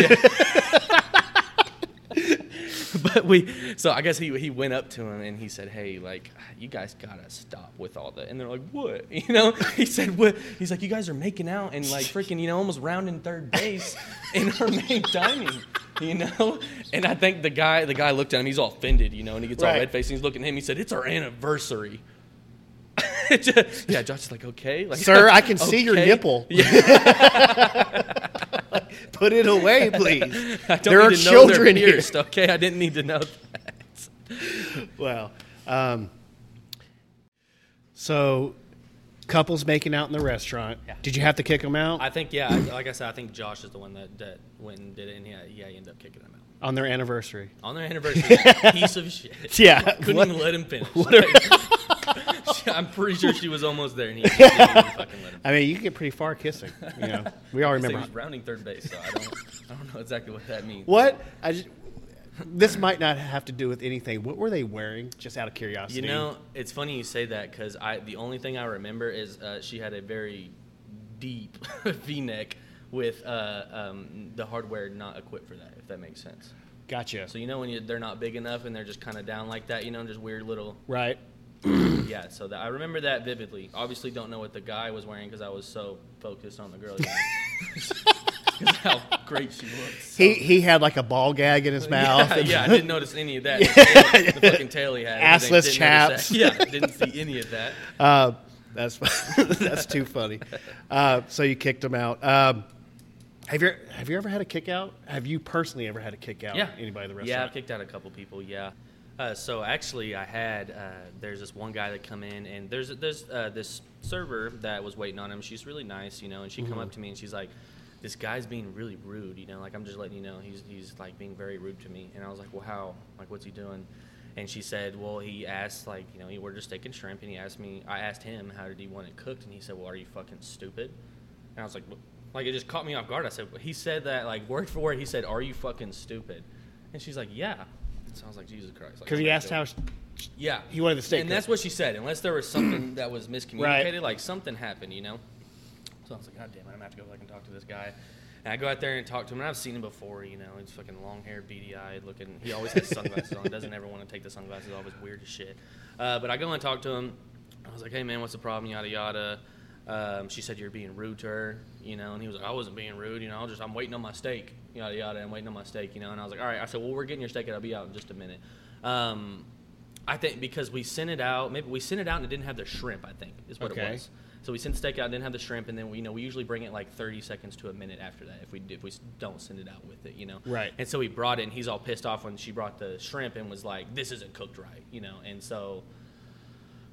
But we, so I guess he he went up to him and he said, "Hey, like you guys gotta stop with all that." And they're like, "What?" You know? He said, "What?" He's like, "You guys are making out and like freaking, you know, almost rounding third base in our main dining." You know, and I think the guy, the guy looked at him. He's all offended, you know, and he gets all red faced. And he's looking at him. He said, "It's our anniversary." Yeah, Josh is like, "Okay, like, Sir, I can see your nipple. Yeah, Put it away, please. I don't There are need to know they're children here. Okay, I didn't need to know that. Well, um, so couples making out in the restaurant. Yeah. Did you have to kick them out I think yeah, like I said, I think Josh is the one that, that went and did it, and yeah, yeah, he ended up kicking him out on their anniversary? on their anniversary. piece of shit. Yeah. couldn't What- even let him finish. What, Like, I'm pretty sure she was almost there, and he didn't even fucking let him. I mean, you can get pretty far kissing. You know, we all said he remember. was rounding third base, so I don't, I don't know exactly what that means. What? I just, this might not have to do with anything. What were they wearing? Just out of curiosity. You know, it's funny you say that because I the only thing I remember is uh, she had a very deep V-neck with uh, um, the hardware not equipped for that. If that makes sense. Gotcha. So you know when you, they're not big enough and they're just kind of down like that, you know, just weird little. right. Yeah. So that, I remember that vividly. Obviously, don't know what the guy was wearing because I was so focused on the girl. You how great she looked. so- He he had like a ball gag in his mouth. Yeah, and- yeah, I didn't notice any of that. The, tail- the fucking tail he had. Assless chaps. Yeah, didn't see any of that. Uh, that's that's too funny. Uh, so you kicked him out. Um, have you have you ever had a kick out? Have you personally ever had a kick out? Yeah. Anybody in the Yeah, I've kicked out a couple people. Yeah. Uh, so actually, I had uh, there's this one guy that come in, and there's there's uh, this server that was waiting on him. She's really nice, you know, and she come up to me and she's like, "This guy's being really rude, you know. Like I'm just letting you know, he's he's like being very rude to me." And I was like, "Well, how? Like, what's he doing?" And she said, "Well, he asked like you know he ordered steak and shrimp, and he asked me. I asked him how did he want it cooked, and he said, "Well, are you fucking stupid?" And I was like, like it just caught me off guard. I said, he said that like word for word. He said, "Are you fucking stupid?" And she's like, "Yeah." So I was like, "Jesus Christ!" Because I'm he asked how. Yeah, he wanted the steak and that's what she said. Unless there was something that was miscommunicated, like something happened, you know. So I was like, "God damn it! I'm gonna have to go back and talk to this guy." And I go out there and talk to him, and I've seen him before. You know, he's fucking long hair, beady eyed, looking. He always has sunglasses on. Doesn't ever want to take the sunglasses off. It's weird as shit. Uh, but I go and talk to him. I was like, "Hey man, what's the problem?" Yada yada. Um, she said you're being rude to her, you know, and he was like, I wasn't being rude, you know, I'm just I'm waiting on my steak, yada yada, I'm waiting on my steak, you know, and I was like, all right, I said, well, we're getting your steak, and I'll be out in just a minute. Um, I think because we sent it out, maybe we sent it out and it didn't have the shrimp. I think is what Okay. it was. So we sent the steak out, didn't have the shrimp, and then we, you know we usually bring it like 30 seconds to a minute after that if we if we don't send it out with it, you know. Right. And so he brought it, and he's all pissed off when she brought the shrimp and was like, "This isn't cooked right," you know. And so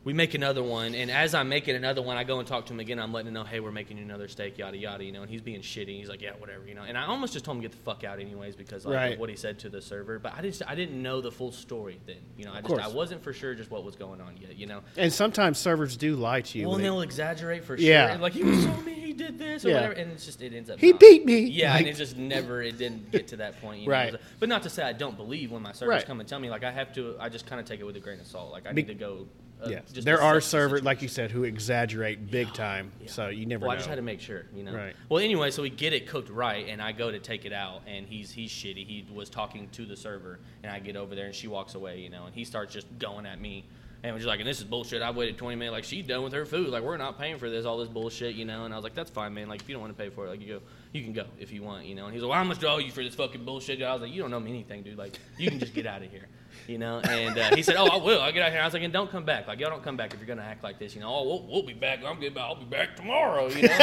we make another one, and as I'm making another one, I go and talk to him again. I'm letting him know, hey, we're making you another steak, yada yada, you know. And he's being shitty. He's like, yeah, whatever, you know. And I almost just told him to get the fuck out, anyways, because like Right. of what he said to the server. But I just I didn't know the full story then, you know. I just. I wasn't for sure just what was going on yet, you know. And sometimes servers do lie to you. Well, and they- they'll exaggerate for Yeah. sure. And like he was so mean, you did this or Yeah. whatever, and it's just it ends up. He not. beat me. Yeah, Like- and it just never it didn't get to that point. You know? Right. But not to say I don't believe when my servers Right. come and tell me like I have to. I just kind of take it with a grain of salt. Like I Be- need to go. Uh, Yes, there are servers, like you said, who exaggerate big time. So you never Well, know. I just had to make sure, you know. Right. Well, anyway, so we get it cooked right, and I go to take it out, and he's he's shitty. He was talking to the server, and I get over there, and she walks away, you know, and he starts just going at me, and was just like, "And this is bullshit. I waited 20 minutes. Like she's done with her food. Like we're not paying for this, all this bullshit, you know." And I was like, "That's fine, man. Like if you don't want to pay for it, like you go, you can go if you want, you know." And he's like, "Well, how much do I you for this fucking bullshit?" I was like, "You don't know me anything, dude. Like you can just get out of here." You know, and uh, he said, "Oh, I will. I'll get out here." I was like, "And don't come back. Like y'all don't come back if you're gonna act like this. You know, oh, we'll, we'll be back. I'm good. I'll be back tomorrow." You know,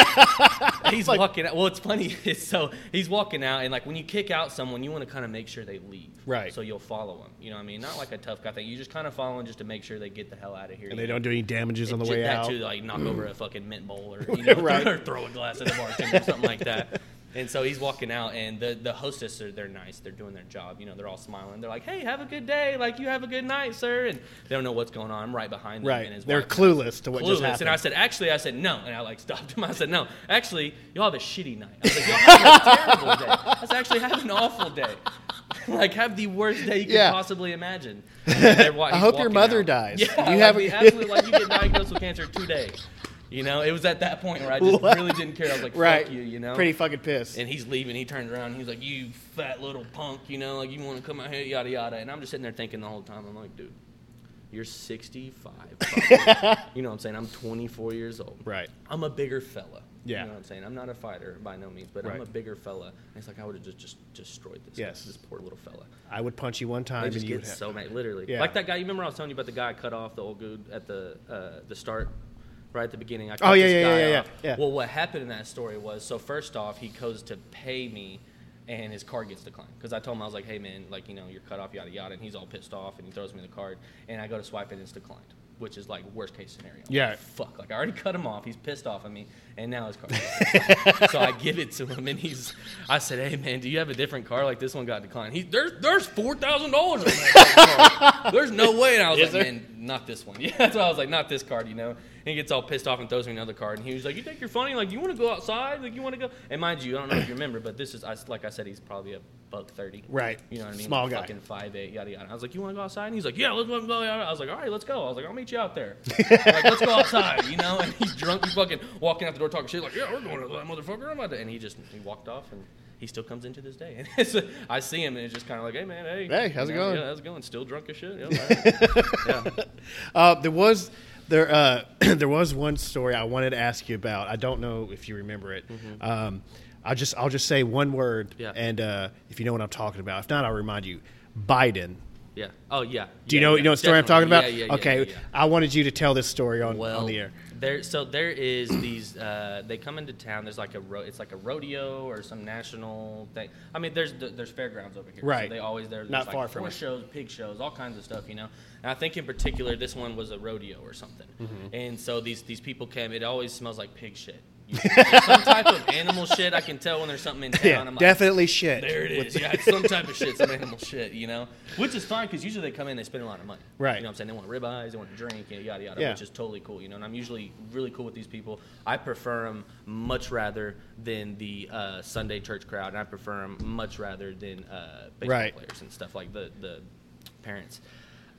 he's walking out. Well, it's funny. It's so he's walking out, and like when you kick out someone, you want to kind of make sure they leave, Right. So you'll follow them. You know, what I mean, not like a tough guy thing. You just kind of follow them just to make sure they get the hell out of here. and they know? don't do any damages on the way that out. too, like knock over a fucking mint bowl or you know, Right. or throw a glass at the bartender or something like that. And so he's walking out, and the the hostess are they're nice, they're doing their job, you know, they're all smiling. They're like, "Hey, have a good day, like you have a good night, sir." And they don't know what's going on. I'm right behind them, Right. and his They're clueless to what just clueless. happened. And I said, actually, I said no, and I like stopped him. I said, no, actually, y'all have a shitty night. I was like, y'all have a terrible day. Let's actually have an awful day. like have the worst day you can Yeah. possibly imagine. I hope your mother out. dies. Yeah, You have a- absolutely like you get diagnosed with cancer today. You know, it was at that point where I just really didn't care. I was like, right. fuck you, you know. Pretty fucking pissed. And he's leaving. He turns around. He's like, "You fat little punk, you know, like you want to come out here, yada yada." And I'm just sitting there thinking the whole time. I'm like, "Dude, you're 65. you know what I'm saying? I'm 24 years old. right. I'm a bigger fella. Yeah. You know what I'm saying? I'm not a fighter by no means, but I'm a bigger fella. And it's like I would have just, just destroyed this. Yes. This poor little fella. I would punch you one time and just you get would so mad, literally. Yeah. Like that guy. You remember I was telling you about the guy I cut off the old dude at the uh, the start, right at the beginning. I Oh, yeah, yeah, yeah, yeah, yeah. Well, what happened in that story was so first off, he goes to pay me, and his card gets declined because I told him I was like, hey man, like you know you're cut off, yada yada, and he's all pissed off and he throws me the card, and I go to swipe it and it's declined. Which is like worst case scenario. Yeah. like, Fuck. Like I already cut him off. He's pissed off at me, and now his card. so I give it to him, and he's. I said, "Hey man, do you have a different car? Like this one got declined. He there's there's four thousand dollars on that card. There's no way." And I was Is like, there? "Man, not this one." Yeah, that's why I was like, "Not this card," you know. And he gets all pissed off and throws me another card, and he was like, "You think you're funny? Like you want to go outside? Like you want to go?" And mind you, I don't know if you remember, but this is I, like I said, he's probably a buck thirty. Right. You know what I mean? Small like guy. Fucking five eight, yada yada. I was like, "You want to go outside?" And he's like, "Yeah, let's go." blah, blah, blah." I was like, "All right, let's go." I was like, "I'll meet you out there." like, let's go outside, you know. And he's drunk, he's fucking walking out the door talking shit like, "Yeah, we're going to that motherfucker." I'm and he just he walked off and. He still comes into this day, and it's, I see him, and it's just kind of like, "Hey, man, hey, Hey, how's You it know, going?" Yeah, how's it going? Still drunk as shit? Yeah, right. yeah. Uh, there was there uh, there was one story I wanted to ask you about. I don't know if you remember it. Um, I'll just I'll just say one word, Mm-hmm. Yeah. and uh, if you know what I'm talking about. If not, I'll remind you. Biden. Yeah. Oh, yeah. Do you Yeah, know yeah, you know what story I'm talking about? Yeah, yeah, okay. I wanted you to tell this story on well, on the air. There, so there is these. Uh, they come into town. There's like a, ro- it's like a rodeo or some national thing. I mean, there's there's fairgrounds over here. Right. So they always there Not like far from horse it. shows, pig shows, all kinds of stuff. You know. And I think in particular this one was a rodeo or something. Mm-hmm. And so these these people came. It always smells like pig shit. Some type of animal shit. I can tell when there's something in town. Yeah, I'm like, definitely shit. There it is. Yeah, it's some type of shit, some animal shit, you know? Which is fine because usually they come in, they spend a lot of money. Right. You know what I'm saying? They want ribeyes, they want to drink, you know, yada, yada, Yeah. which is totally cool, you know? And I'm usually really cool with these people. I prefer them much rather than the uh, Sunday church crowd, and I prefer them much rather than uh, baseball Right. players and stuff like the, the parents.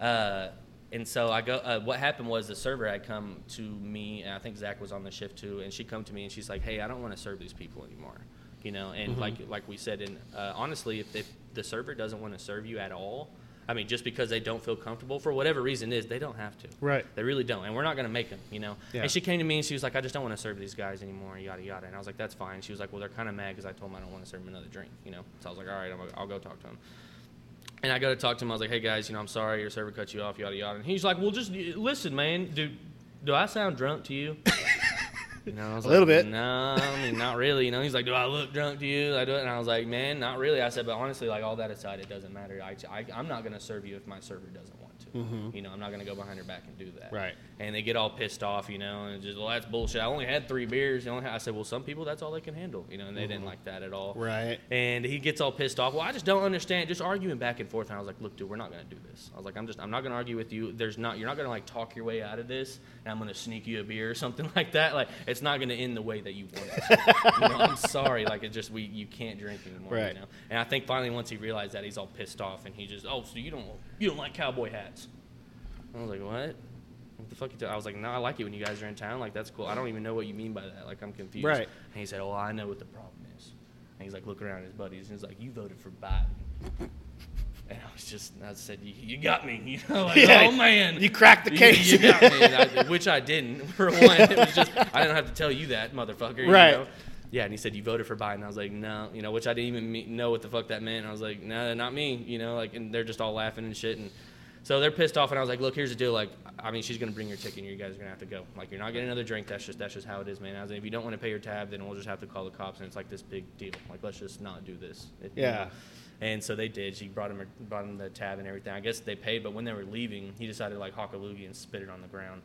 Uh, and so I go. Uh, what happened was the server had come to me, and I think Zach was on the shift too. And she come to me and she's like, "Hey, I don't want to serve these people anymore." You know, and Mm-hmm. like like we said, and uh, honestly, if, if the server doesn't want to serve you at all, I mean, just because they don't feel comfortable for whatever reason is, they don't have to. Right. They really don't, and we're not going to make them. You know. Yeah. And she came to me and she was like, "I just don't want to serve these guys anymore." Yada yada. And I was like, "That's fine." She was like, "Well, they're kind of mad because I told them I don't want to serve them another drink." You know. So I was like, "All right, I'm, I'll go talk to them." And I go to talk to him. I was like, "Hey guys, you know, I'm sorry your server cut you off, yada yada." And he's like, "Well, just listen, man. Do do I sound drunk to you?" You know, I was A little bit. No, I mean, not really. You know, he's like, "Do I look drunk to you?" I do it, and I was like, "Man, not really." I said, "But honestly, like all that aside, it doesn't matter. I, I I'm not gonna serve you if my server doesn't want to. You know, I'm not gonna go behind her back and do that." Mm-hmm. Right. And they get all pissed off, you know, and just, well, that's bullshit. I only had three beers. You know, I said, well, some people that's all they can handle, you know, and they didn't like that at all. Mm-hmm. And he gets all pissed off. Well, I just don't understand. Just arguing back and forth. And I was like, look, dude, we're not gonna do this. I was like, I'm just, I'm not gonna argue with you. There's not, you're not gonna like talk your way out of this. And I'm gonna sneak you a beer or something like that. Like, it's not going to end the way that you want it. To. you know, I'm sorry, like it just we you can't drink anymore. Right. You know, and I think finally once he realized that, he's all pissed off, and he just, oh, so you don't you don't like cowboy hats? I was like, what? What the fuck you? I was like, no, I like it when you guys are in town. Like that's cool. I don't even know what you mean by that. Like I'm confused. Right. And he said, oh, I know what the problem is. And he's like looking around at his buddies, and he's like, you voted for Biden. And I was just, I said, you, you got me. You know, like, Yeah. oh man, You cracked the You- case. You, got me, I- which I didn't. For one, it was just I didn't have to tell you that, motherfucker. you Right. know? Yeah, and he said you voted for Biden. I was like, no, you know, which I didn't even know what the fuck that meant. I was like, no, not me. You know, like, and they're just all laughing and shit, and so they're pissed off. And I was like, look, here's the deal. Like, I mean, she's gonna bring your ticket. and You guys are gonna have to go. Like, you're not getting another drink. That's just that's just how it is, man. I was like, if you don't want to pay your tab, then we'll just have to call the cops. And it's like this big deal. Like, let's just not do this. It- you Yeah. know? And so they did. She brought him, brought him the tab and everything. I guess they paid, but when they were leaving, he decided to like hawk a loogie and spit it on the ground.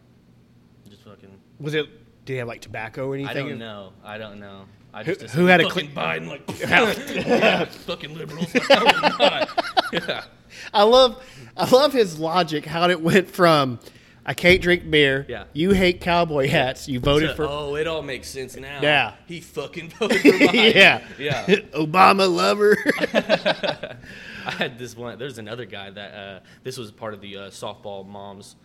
Just fucking. Was it? Did he have like tobacco or anything? I don't know. I don't know. I Who- just who had a fucking cl- Biden like yeah, fucking liberals. Like, no. Yeah. I love, I love his logic. How it went from, I can't drink beer. Yeah. You hate cowboy hats. You voted So- for. oh, it all makes sense now. Yeah. He fucking voted for Biden. yeah. Yeah. Obama lover. I had this one. There's another guy that uh, this was part of the uh, softball moms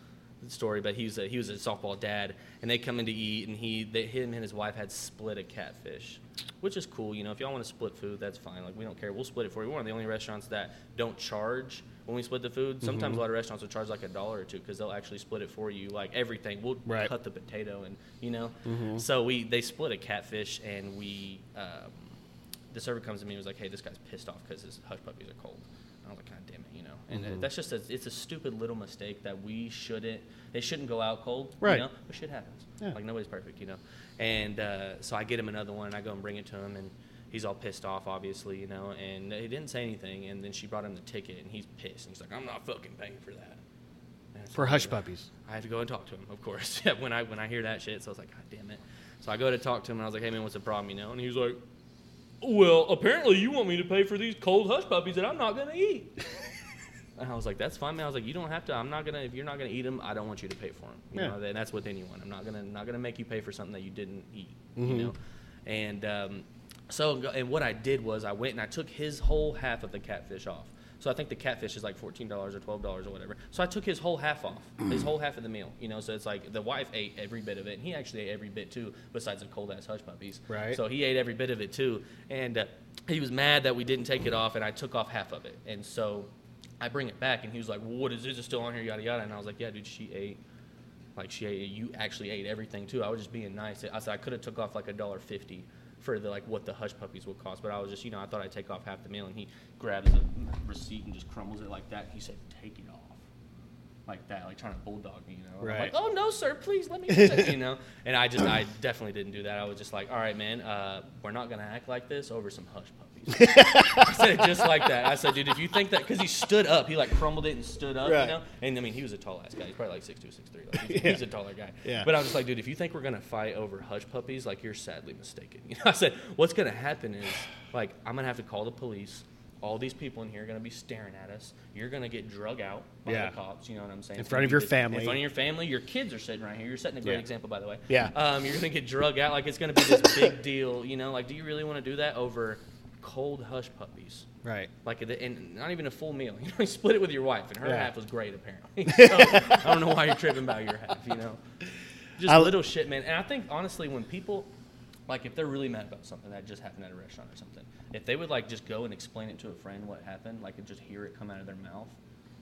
story, but he was a, he was a softball dad, and they come in to eat, and he they, him and his wife had split a catfish, which is cool. You know, if y'all want to split food, that's fine. Like we don't care. We'll split it for you. We're one of the only restaurants that don't charge when we split the food. Sometimes a lot of restaurants will charge like a dollar or two because they'll actually split it for you, like everything. We'll Right. cut the potato and you know. So we they split a catfish, and we. Um, the server comes to me and was like, "Hey, this guy's pissed off because his hush puppies are cold." And I was like, "God damn it," you know. And Mm-hmm. uh, that's just a, it's a stupid little mistake that we shouldn't. They shouldn't go out cold, Right. You know, but shit happens. Yeah. Like nobody's perfect, you know. And uh, so I get him another one, and I go and bring it to him, and he's all pissed off, obviously, you know. And he didn't say anything, and then she brought him the ticket, and he's pissed, and he's like, "I'm not fucking paying for that." For like, hush puppies. I had to go and talk to him, of course. Yeah, when I when I hear that shit, so I was like, God damn it. So I go to talk to him, and I was like, Hey man, what's the problem? You know? And he was like, Well, apparently you want me to pay for these cold hush puppies that I'm not gonna eat. and I was like, That's fine, man. I was like, You don't have to. I'm not gonna. If you're not gonna eat them, I don't want you to pay for them. You Yeah. know, and that's with anyone. I'm not gonna not gonna make you pay for something that you didn't eat. Mhm. You know, and um, so and what I did was I went and I took his whole half of the catfish off. So I think the catfish is like fourteen dollars or twelve dollars or whatever. So I took his whole half off, his whole half of the meal. You know, so it's like the wife ate every bit of it, and he actually ate every bit too, besides the cold ass hush puppies. Right. So he ate every bit of it too, and uh, he was mad that we didn't take it off, and I took off half of it, and so I bring it back, and he was like, well, "What is this? Is still on here? Yada yada." And I was like, "Yeah, dude, she ate." Like she ate, you actually ate everything too. I was just being nice. I said I could have took off like a dollar fifty for the like what the hush puppies would cost, but I was just you know I thought I'd take off half the meal, and he grabs the receipt and just crumbles it like that. He said, "Take it off." Like that, like trying to bulldog me, you know. And I'm like, oh no, sir, please let me, you know. And I just, I definitely didn't do that. I was just like, all right, man, uh, we're not gonna act like this over some hush puppies. I said it just like that. I said, dude, if you think that, because he stood up, he like crumbled it and stood up, Right. you know. And I mean, he was a tall ass guy. He's probably like six two, six three. Like, he's, Yeah. he's a taller guy. Yeah. But I was just like, dude, if you think we're gonna fight over hush puppies, like you're sadly mistaken. You know, I said, what's gonna happen is, like, I'm gonna have to call the police. All these people in here are gonna be staring at us. You're gonna get drug out by Yeah. the cops. You know what I'm saying? In front of your family. In front of your family. Your kids are sitting right here. You're setting a great Yeah. example, by the way. Yeah. Um, you're gonna get drug out. Like it's gonna be this big deal. You know, like, do you really want to do that over cold hush puppies? Right. Like, and not even a full meal. You know, you split it with your wife, and her Yeah. half was great, apparently. So, I don't know why you're tripping about your half, you know? Just I- little shit, man. And I think, honestly, when people, like, if they're really mad about something that just happened at a restaurant or something, if they would, like, just go and explain it to a friend what happened, like, and just hear it come out of their mouth,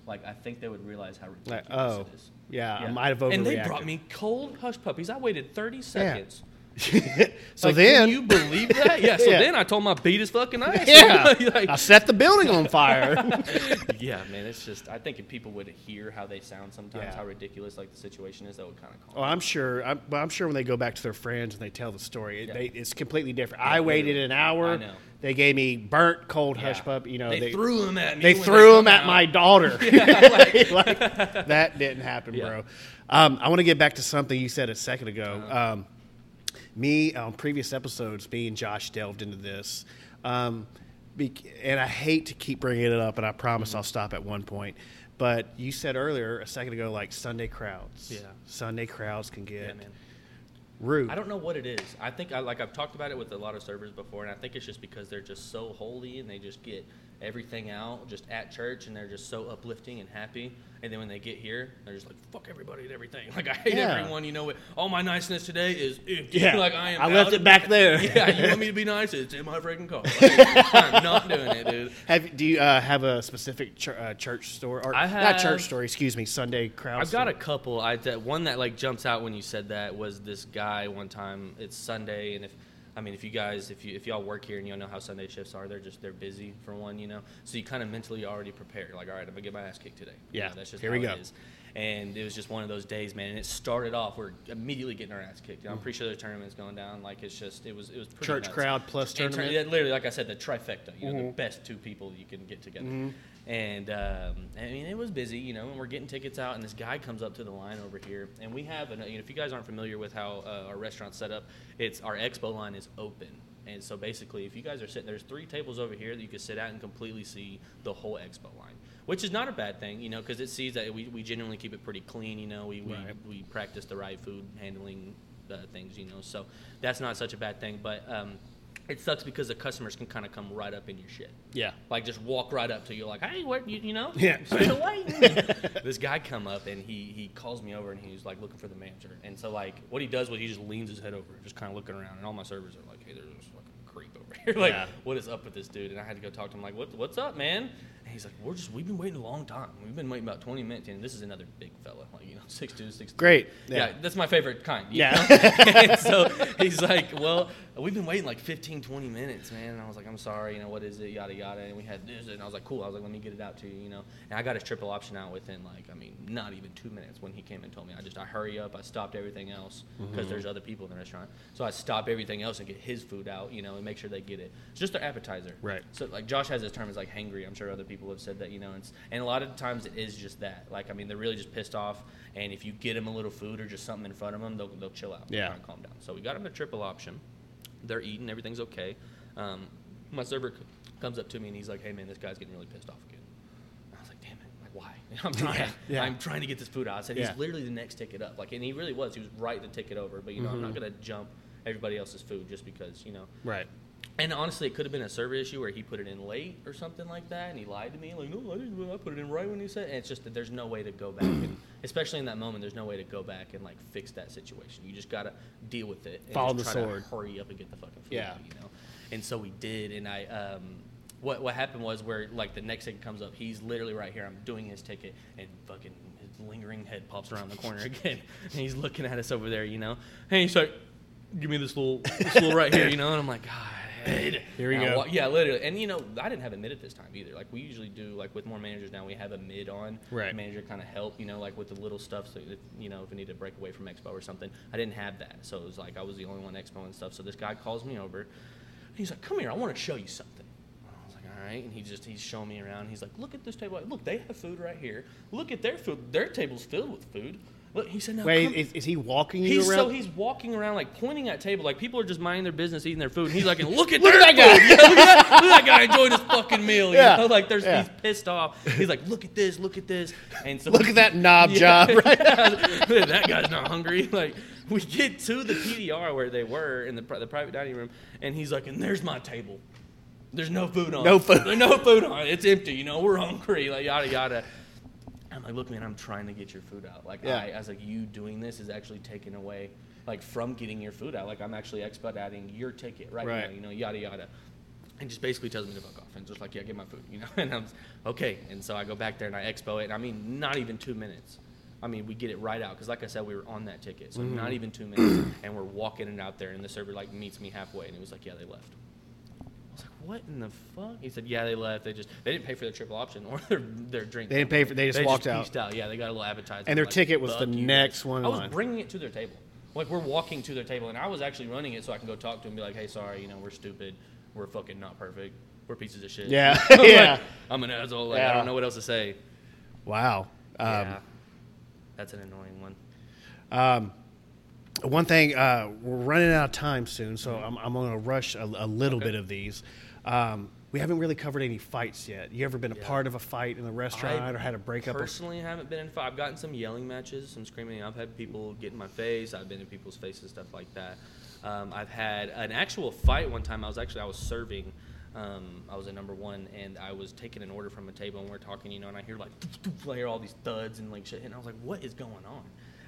like, I think they would realize how Like, ridiculous oh, it is. yeah, I might have And they brought me cold hush puppies. I waited 30 seconds. So Like, then, can you believe that? Yeah. So Yeah. then I told my beat his fucking ass. yeah, Like, I set the building on fire. yeah, man, it's just I think if people would hear how they sound sometimes, Yeah. how ridiculous like the situation is, that would kind of calm. Oh, I'm sure. I'm, but I'm sure when they go back to their friends and they tell the story, it, Yeah. they, it's completely different. I waited an hour. I know. They gave me burnt cold Yeah. hush pup. You know, they, they, threw them at me. they threw them at out. my daughter. like- Like, that didn't happen, Yeah. bro. Um, I want to get back to something you said a second ago. Uh-huh. Um, me on previous episodes, me and Josh delved into this, um, and I hate to keep bringing it up, and I promise. I'll stop at one point. But you said earlier a second ago, like Sunday crowds. Yeah. Sunday crowds can get Yeah, rude. I don't know what it is. I think I like I've talked about it with a lot of servers before, and I think it's just because they're just so holy and they just get everything out just at church, and they're just so uplifting and happy. And then when they get here, they're just like fuck everybody and everything. Like I hate Yeah. everyone. You know? All my niceness today is empty. Yeah. like I am. I left it back there. yeah, you want me to be nice? It's in my freaking car. Like, I'm not doing it, dude. Have do you uh, have a specific ch- uh, church store or I not have- church store? Excuse me, Sunday crowd. I've got a couple. I that one that like jumps out when you said that was this guy one time. It's Sunday, and if I mean if you guys if you if y'all work here and y'all know how Sunday shifts are, they're just they're busy for one, you know. So you kind of mentally already prepare. Like, all right, I'm gonna get my ass kicked today. You Yeah, know, that's just here how we go. is. And it was just one of those days, man. And it started off we're immediately getting our ass kicked. I'm pretty sure the tournament's going down. Like it's just it was it was pretty Church nuts. crowd plus tournament? yeah, literally, like I said, the trifecta. You know, Mhm. the best two people you can get together. Mhm. And um, I mean, it was busy, you know, and we're getting tickets out, and this guy comes up to the line over here, and we have, an, you know, if you guys aren't familiar with how uh, our restaurant's set up, it's our expo line is open, and so basically, if you guys are sitting, there's three tables over here that you can sit at and completely see the whole expo line, which is not a bad thing, you know, because it sees that we, we genuinely keep it pretty clean, you know, we we, Right. we practice the right food handling uh, things, you know, so that's not such a bad thing, but. Um, it sucks because the customers can kind of come right up in your shit Yeah. like just walk right up to you like hey what you, you know Yeah. Straight away. this guy come up and he he calls me over and he's like looking for the manager and so like what he does was he just leans his head over just kind of looking around and all my servers are like hey there's this fucking creep over here like Yeah. what is up with this dude and i had to go talk to him like what, what's up man and he's like we're just we've been waiting a long time we've been waiting about 20 minutes and this is another big fella like you know 6'2 6'3 Great. yeah. Yeah. that's my favorite kind. you Yeah. know? and so he's like, well, we've been waiting like 15, 20 minutes, man. And I was like, I'm sorry, you know, what is it, yada, yada. And we had this. And I was like, cool. I was like, let me get it out to you, you know. And I got his triple option out within like, I mean, not even two minutes when he came and told me. I just, I hurry up. I stopped everything else because Mm-hmm. there's other people in the restaurant. So I stop everything else and get his food out, you know, and make sure they get it. It's just their appetizer. Right. So like Josh has this term is like hangry. I'm sure other people have said that, you know, and, and a lot of times it is just that. Like I mean, they're really just pissed off, and if you get them a little food or just something in front of them, they'll they'll chill out. Yeah. and calm down. So we got them a triple option. They're eating, everything's okay. Um, my server c- comes up to me and he's like, "Hey man, this guy's getting really pissed off again." I was like, "Damn it! Like why? I'm trying. Yeah, yeah. I'm trying to get this food out." I said, Yeah. "He's literally the next ticket up." Like, and he really was. He was right the ticket over. But you know, I'm Mm-hmm. not gonna jump everybody else's food just because you know. Right. And honestly, it could have been a server issue where he put it in late or something like that, and he lied to me. Like, no, I didn't. I put it in right when he said. And it's just that there's no way to go back, and especially in that moment, there's no way to go back and like fix that situation. You just gotta deal with it. And Follow the try sword. To hurry up and get the fucking food. Yeah. you know. And so we did, and I. Um, what, what happened was where like the next ticket comes up, he's literally right here. I'm doing his ticket, and fucking his lingering head pops around the corner again, and he's looking at us over there, you know. And he's like, "Give me this little, this little right here," you know. And I'm like, God, Here we And go. wa- yeah, literally. And you know, I didn't have a mid at this time either. Like we usually do, like with more managers now, we have a mid on. Right. Manager kind of help, you know, like with the little stuff. So that, you know, if we need to break away from expo or something, I didn't have that. So it was like I was the only one expo and stuff. So this guy calls me over. He's like, "Come here, I want to show you something." I was like, "All right." And he just he's showing me around. He's like, "Look at this table. Look, they have food right here. Look at their food. Their table's filled with food." Look, he said, "Now Wait, is, is he walking you He's around? so he's walking around like pointing at table, like people are just minding their business, eating their food. And he's like, and look at Look at that guy, Yeah, look, at that, look at that guy enjoying his fucking meal. You Yeah, know? like there's yeah. he's pissed off. He's like, look at this, look at this, and so Look at that knob Yeah. job, right? that guy's not hungry. Like we get to the PDR where they were in the the private dining room, and he's like, and there's my table. There's no food on. No food. There's no food on. it. It's empty. You know, we're hungry. Like yada yada. I'm like, look, man, I'm trying to get your food out. Like, Yeah. I, I was like, you doing this is actually taking away, like, from getting your food out. Like, I'm actually expediting your ticket right, Right. now. You know, yada yada. And just basically tells me to fuck off and just like, yeah, get my food. You know, and I'm okay. And so I go back there and I expo it. And I mean, not even two minutes. I mean, we get it right out because, like I said, we were on that ticket, so mm-hmm. not even two minutes, and we're walking it out there, and the server like meets me halfway, and it was like, yeah, they left. Like, what in the fuck? He said, yeah, they left. They just they didn't pay for their triple option or their their drink. They didn't pay for- they just walked out. out. Yeah, they got a little appetizer. And their Like, ticket was the you next one I was on. bringing it to their table. Like we're walking to their table, and I was actually running it so I can go talk to them, and be like, hey, sorry, you know, we're stupid, we're fucking not perfect, we're pieces of shit. Yeah, I'm like, yeah. I'm an asshole. Like, I don't know what else to say. Wow. Um, yeah, that's an annoying one. Um, one thing, uh, we're running out of time soon, so I'm, I'm going to rush a, a little Okay. bit of these. Um, we haven't really covered any fights yet. You ever been a Yeah. part of a fight in a restaurant I or had a breakup? Personally, haven't been in. fight. I've gotten some yelling matches, some screaming. I've had people get in my face. I've been in people's faces, stuff like that. Um, I've had an actual fight one time. I was actually I was serving. Um, I was at number one, and I was taking an order from a table, and we're talking, you know, and I hear like, I hear all these thuds and like shit, and I was like, what is going on?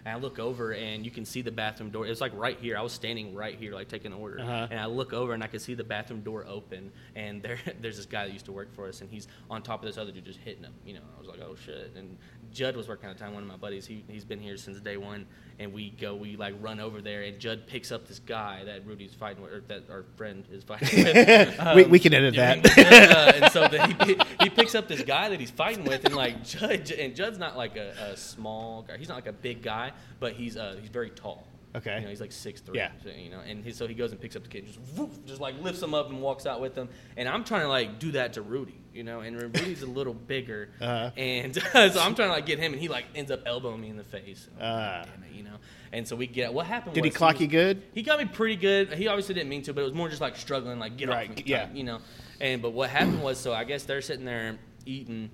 And I look over, and you can see the bathroom door. It was like right here. I was standing right here, like taking an order, Uh-huh. and I look over, and I could see the bathroom door open, and there, there's this guy that used to work for us, and he's on top of this other dude just hitting him. You know, I was like, oh shit. And Judd was working at the time, one of my buddies. He he's been here since day one, and we go, we like run over there, and Judd picks up this guy that Rudy's fighting with, or that our friend is fighting with. we, we can edit Yeah, that. uh, and so the, he, he picks up this guy that he's fighting with, and like Judd, and Judd's not like a, a small guy. He's not like a big guy, but he's uh, he's very tall. Okay. You know, he's like six three. Yeah. You know, and he, so he goes and picks up the kid, just woof, just like lifts him up and walks out with him. And I'm trying to like do that to Rudy, you know, and Rudy's a little bigger, Uh-huh. and so I'm trying to like get him, and he like ends up elbowing me in the face. And Ah. Damn it, you know. And so we get what happened. Did he was clock was- you good? he got me pretty good. He obviously didn't mean to, but it was more just like struggling, like get Right, off me, yeah. type, you know. And but what happened was, so I guess they're sitting there eating,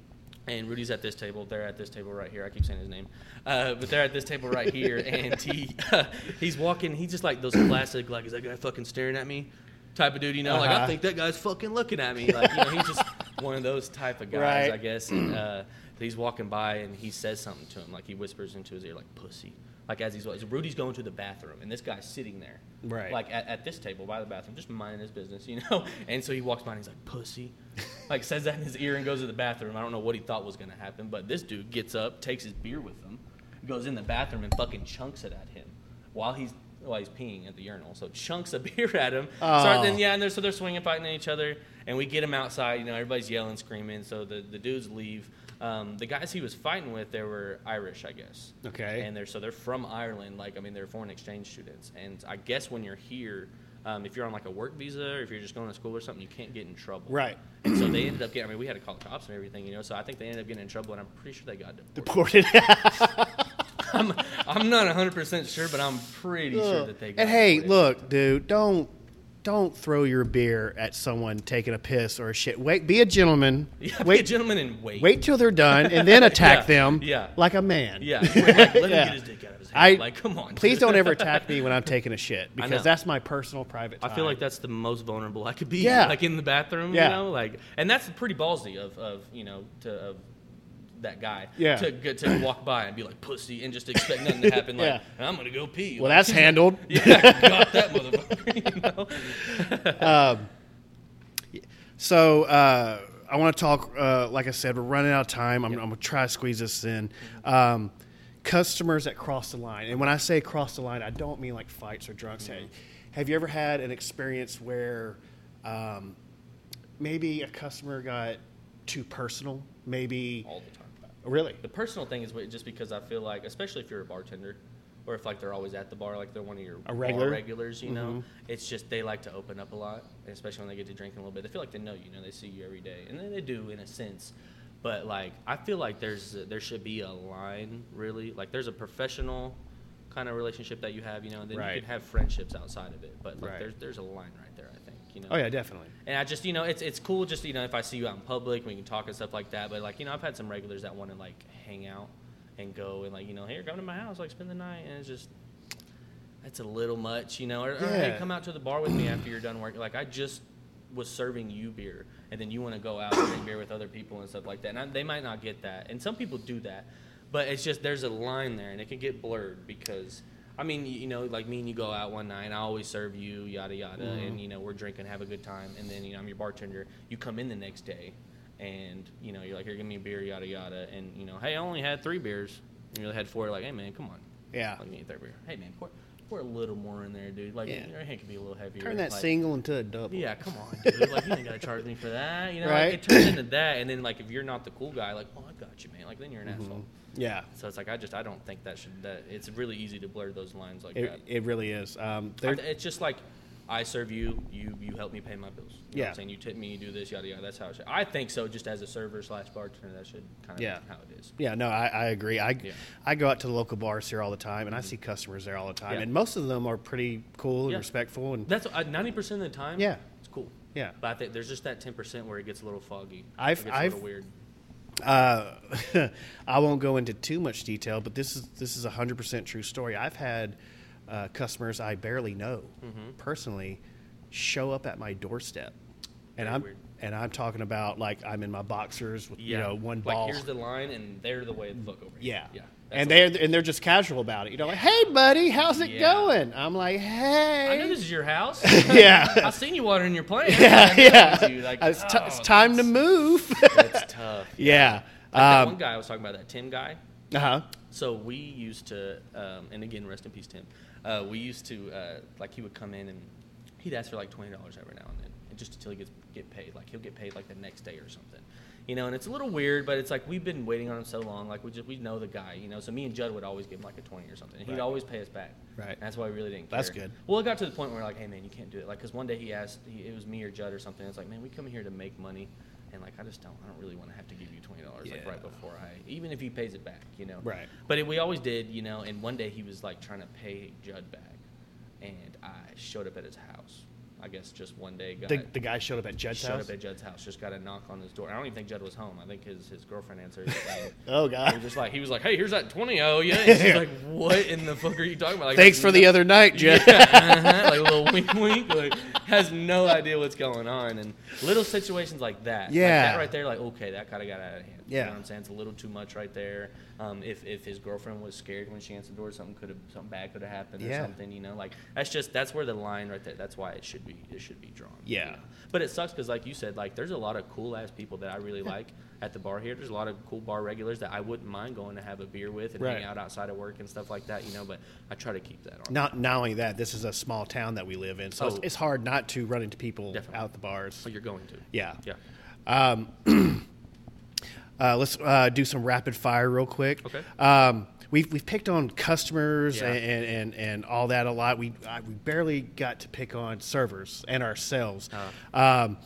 and Rudy's at this table. They're at this table right here. I keep saying his name, uh, but they're at this table right here, and he he's walking. He's just like those classic, like is that guy fucking staring at me? Type of dude, you know, like Uh-huh. I think that guy's fucking looking at me, like you know, he's just one of those type of guys, Right. I guess. And uh, he's walking by and he says something to him, like he whispers into his ear, like "pussy," like as he's Rudy's going to the bathroom, and this guy's sitting there, Right. like at, at this table by the bathroom, just minding his business, you know. And so he walks by and he's like, "Pussy," like says that in his ear and goes to the bathroom. I don't know what he thought was gonna happen, but this dude gets up, takes his beer with him, goes in the bathroom and fucking chunks it at him while he's while he's peeing at the urinal. So chunks of beer at him. Oh. Start then yeah, and they're, so they're swinging, fighting at each other, and we get him outside. You know, everybody's yelling, screaming. So the the dudes leave. Um, the guys he was fighting with, they were Irish, I guess. Okay. And they're so they're from Ireland. Like I mean, they're foreign exchange students. And I guess when you're here, um, if you're on like a work visa or if you're just going to school or something, you can't get in trouble. Right. And so they ended up getting. I mean, we had to call the cops and everything, you know. So I think they ended up getting in trouble, and I'm pretty sure they got deported. Deported. I'm, I'm not 100 percent sure, but I'm pretty sure that they. got and hey, deported. look, dude, don't don't throw your beer at someone taking a piss or a shit. Wait, be a gentleman. Yeah, wait, be a gentleman and wait. wait till they're done, and then attack Yeah, them. yeah. like a man. Yeah, like, let him Yeah. get his dick out of his hand. I like, come on. Please don't ever attack me when I'm taking a shit because that's my personal private. I feel like that's the most vulnerable I could be. Yeah. Like in the bathroom, Yeah. you know, like, and that's pretty ballsy of, of you know, to of that guy. Yeah. To to walk by and be like pussy and just expect nothing to happen. Like, Yeah. I'm gonna go pee. Well, Like, that's handled. yeah, got that motherfucker. You know. So uh, I want to talk. Uh, like I said, we're running out of time. I'm, I'm gonna try to squeeze this in. Um, customers that cross the line, and when I say cross the line, I don't mean like fights or drunks. Hey, Have you ever had an experience where um, maybe a customer got too personal? Maybe All the time. Really. The personal thing is just because I feel like, especially if you're a bartender, or if like they're always at the bar, like they're one of your A regular? regulars, you know, Mhm. it's just they like to open up a lot, especially when they get to drinking a little bit. They feel like they know you, know, they see you every day, and then they do in a sense. But like, I feel like there's there should be a line, really. Like, there's a professional kind of relationship that you have, you know, and then Right. you can have friendships outside of it. But like, Right. there's there's a line right there, you know. Oh yeah, definitely. And I just, you know, it's it's cool just you know if I see you out in public, we can talk and stuff like that. But like, you know, I've had some regulars that want to like hang out and go and like, you know, here, come to my house, like spend the night, and it's just that's a little much, you know. Or, or hey, come out to the bar with me after you're done working. Like I just was serving you beer, and then you want to go out and drink beer with other people and stuff like that. And I, they might not get that, and some people do that, but it's just there's a line there, and it can get blurred because. I mean, you know, like me and you go out one night, I always serve you, yada yada, Mm-hmm. and you know we're drinking, have a good time, and then you know I'm your bartender. You come in the next day, and you know you're like, here, give me a beer, yada yada, and you know, hey, I only had three beers, and you really had four. Like, hey man, come on, Yeah. like me a third beer. Hey man, pour, pour a little more in there, dude. Like Yeah. your hand can be a little heavier. Turn that like, single into a double. Yeah, come on, dude. Like you ain't gotta charge me for that. You know, Right. like, it turns into that, and then like if you're not the cool guy, like, oh, I got you, man. Like then you're an asshole. Yeah. So it's like I just I don't think that should that it's really easy to blur those lines like It, that. it really is. Um, I- it's just like I serve you, you you help me pay my bills. You Yeah. I'm saying you tip me, you do this, yada yada. That's how it should. I think so. Just as a server slash bartender, that should kind of Yeah. how it is. Yeah, no, I, I agree. I, Yeah. Mm-hmm. I go out to the local bars here all the time, and I see customers there all the time, Yeah. and most of them are pretty cool and Yeah. respectful. And That's ninety percent of the time. Yeah. it's cool. Yeah. But I think there's just that ten percent where it gets a little foggy. I've- it gets a I've- little weird. Uh, I won't go into too much detail, but this is this is a hundred percent true story. I've had uh, customers I barely know Mm-hmm. personally show up at my doorstep, and Very I'm weird. and I'm talking about like I'm in my boxers with you know one like ball. here's the line, and they're the way look over here. yeah, yeah. and they're and they're just casual about it. You know, like, hey, buddy, how's it Yeah. going? I'm like, hey, I know this is your house. Yeah. I've seen you watering your plants. yeah, yeah. it's you. Like, it's, t- it's oh, time to move. That's tough. yeah. Like that Um, one guy I was talking about, that Tim guy. Uh huh. So we used to, um, and again, rest in peace, Tim. Uh, we used to uh, like he would come in and he'd ask for like twenty dollars every now and then, and just until he gets get paid. Like he'll get paid like the next day or something, you know. And it's a little weird, but it's like we've been waiting on him so long. Like we just we know the guy, you know. So me and Judd would always give him like a twenty or something. And he'd Right. always pay us back. Right. That's why we really didn't. Care. That's good. Well, it got to the point where like, hey man, you can't do it. Like, cause one day he asked, he, it was me or Judd or something. It's like, man, we come here to make money. And like I just don't, I don't really want to have to give you twenty dollars like right before I, even if he pays it back, you know. Right. But it, we always did, you know. And one day he was like trying to pay Judd back, and I showed up at his house. I guess just one day got The, the guy showed up at Judd's showed house. up at Judd's house. Just got a knock on his door. I don't even think Judd was home. I think his his girlfriend answered. And oh he God. was just like he was like, "Hey, here's that twenty oh yeah." And she's like, "What in the fuck are you talking about?" Like, Thanks for the other night, Judd. yeah, uh-huh, like a little wink, wink. Like has no idea what's going on, and little situations like that. like Yeah. that right there. Like okay, that kind of got out of hand. You Yeah. know what I'm saying it's a little too much right there. Um, if if his girlfriend was scared when she answered the door, something could have something bad could have happened or Yeah. something. You know, like that's just that's where the line right there. That's why it should be it should be drawn. you Yeah. know? But it sucks because, like you said, like there's a lot of cool ass people that I really like at the bar here. There's a lot of cool bar regulars that I wouldn't mind going to have a beer with and Right. hang out outside of work and stuff like that. You know, but I try to keep that on. Not not only that, this is a small town that we live in, so it's, Oh. it's hard not to run into people Definitely. out the bars. So you're going to. Yeah. Yeah. Uh, let's uh, do some rapid fire real quick. Okay. Um, we've we've picked on customers Yeah. and, and, and all that a lot. We uh, we barely got to pick on servers and ourselves. Uh. Um,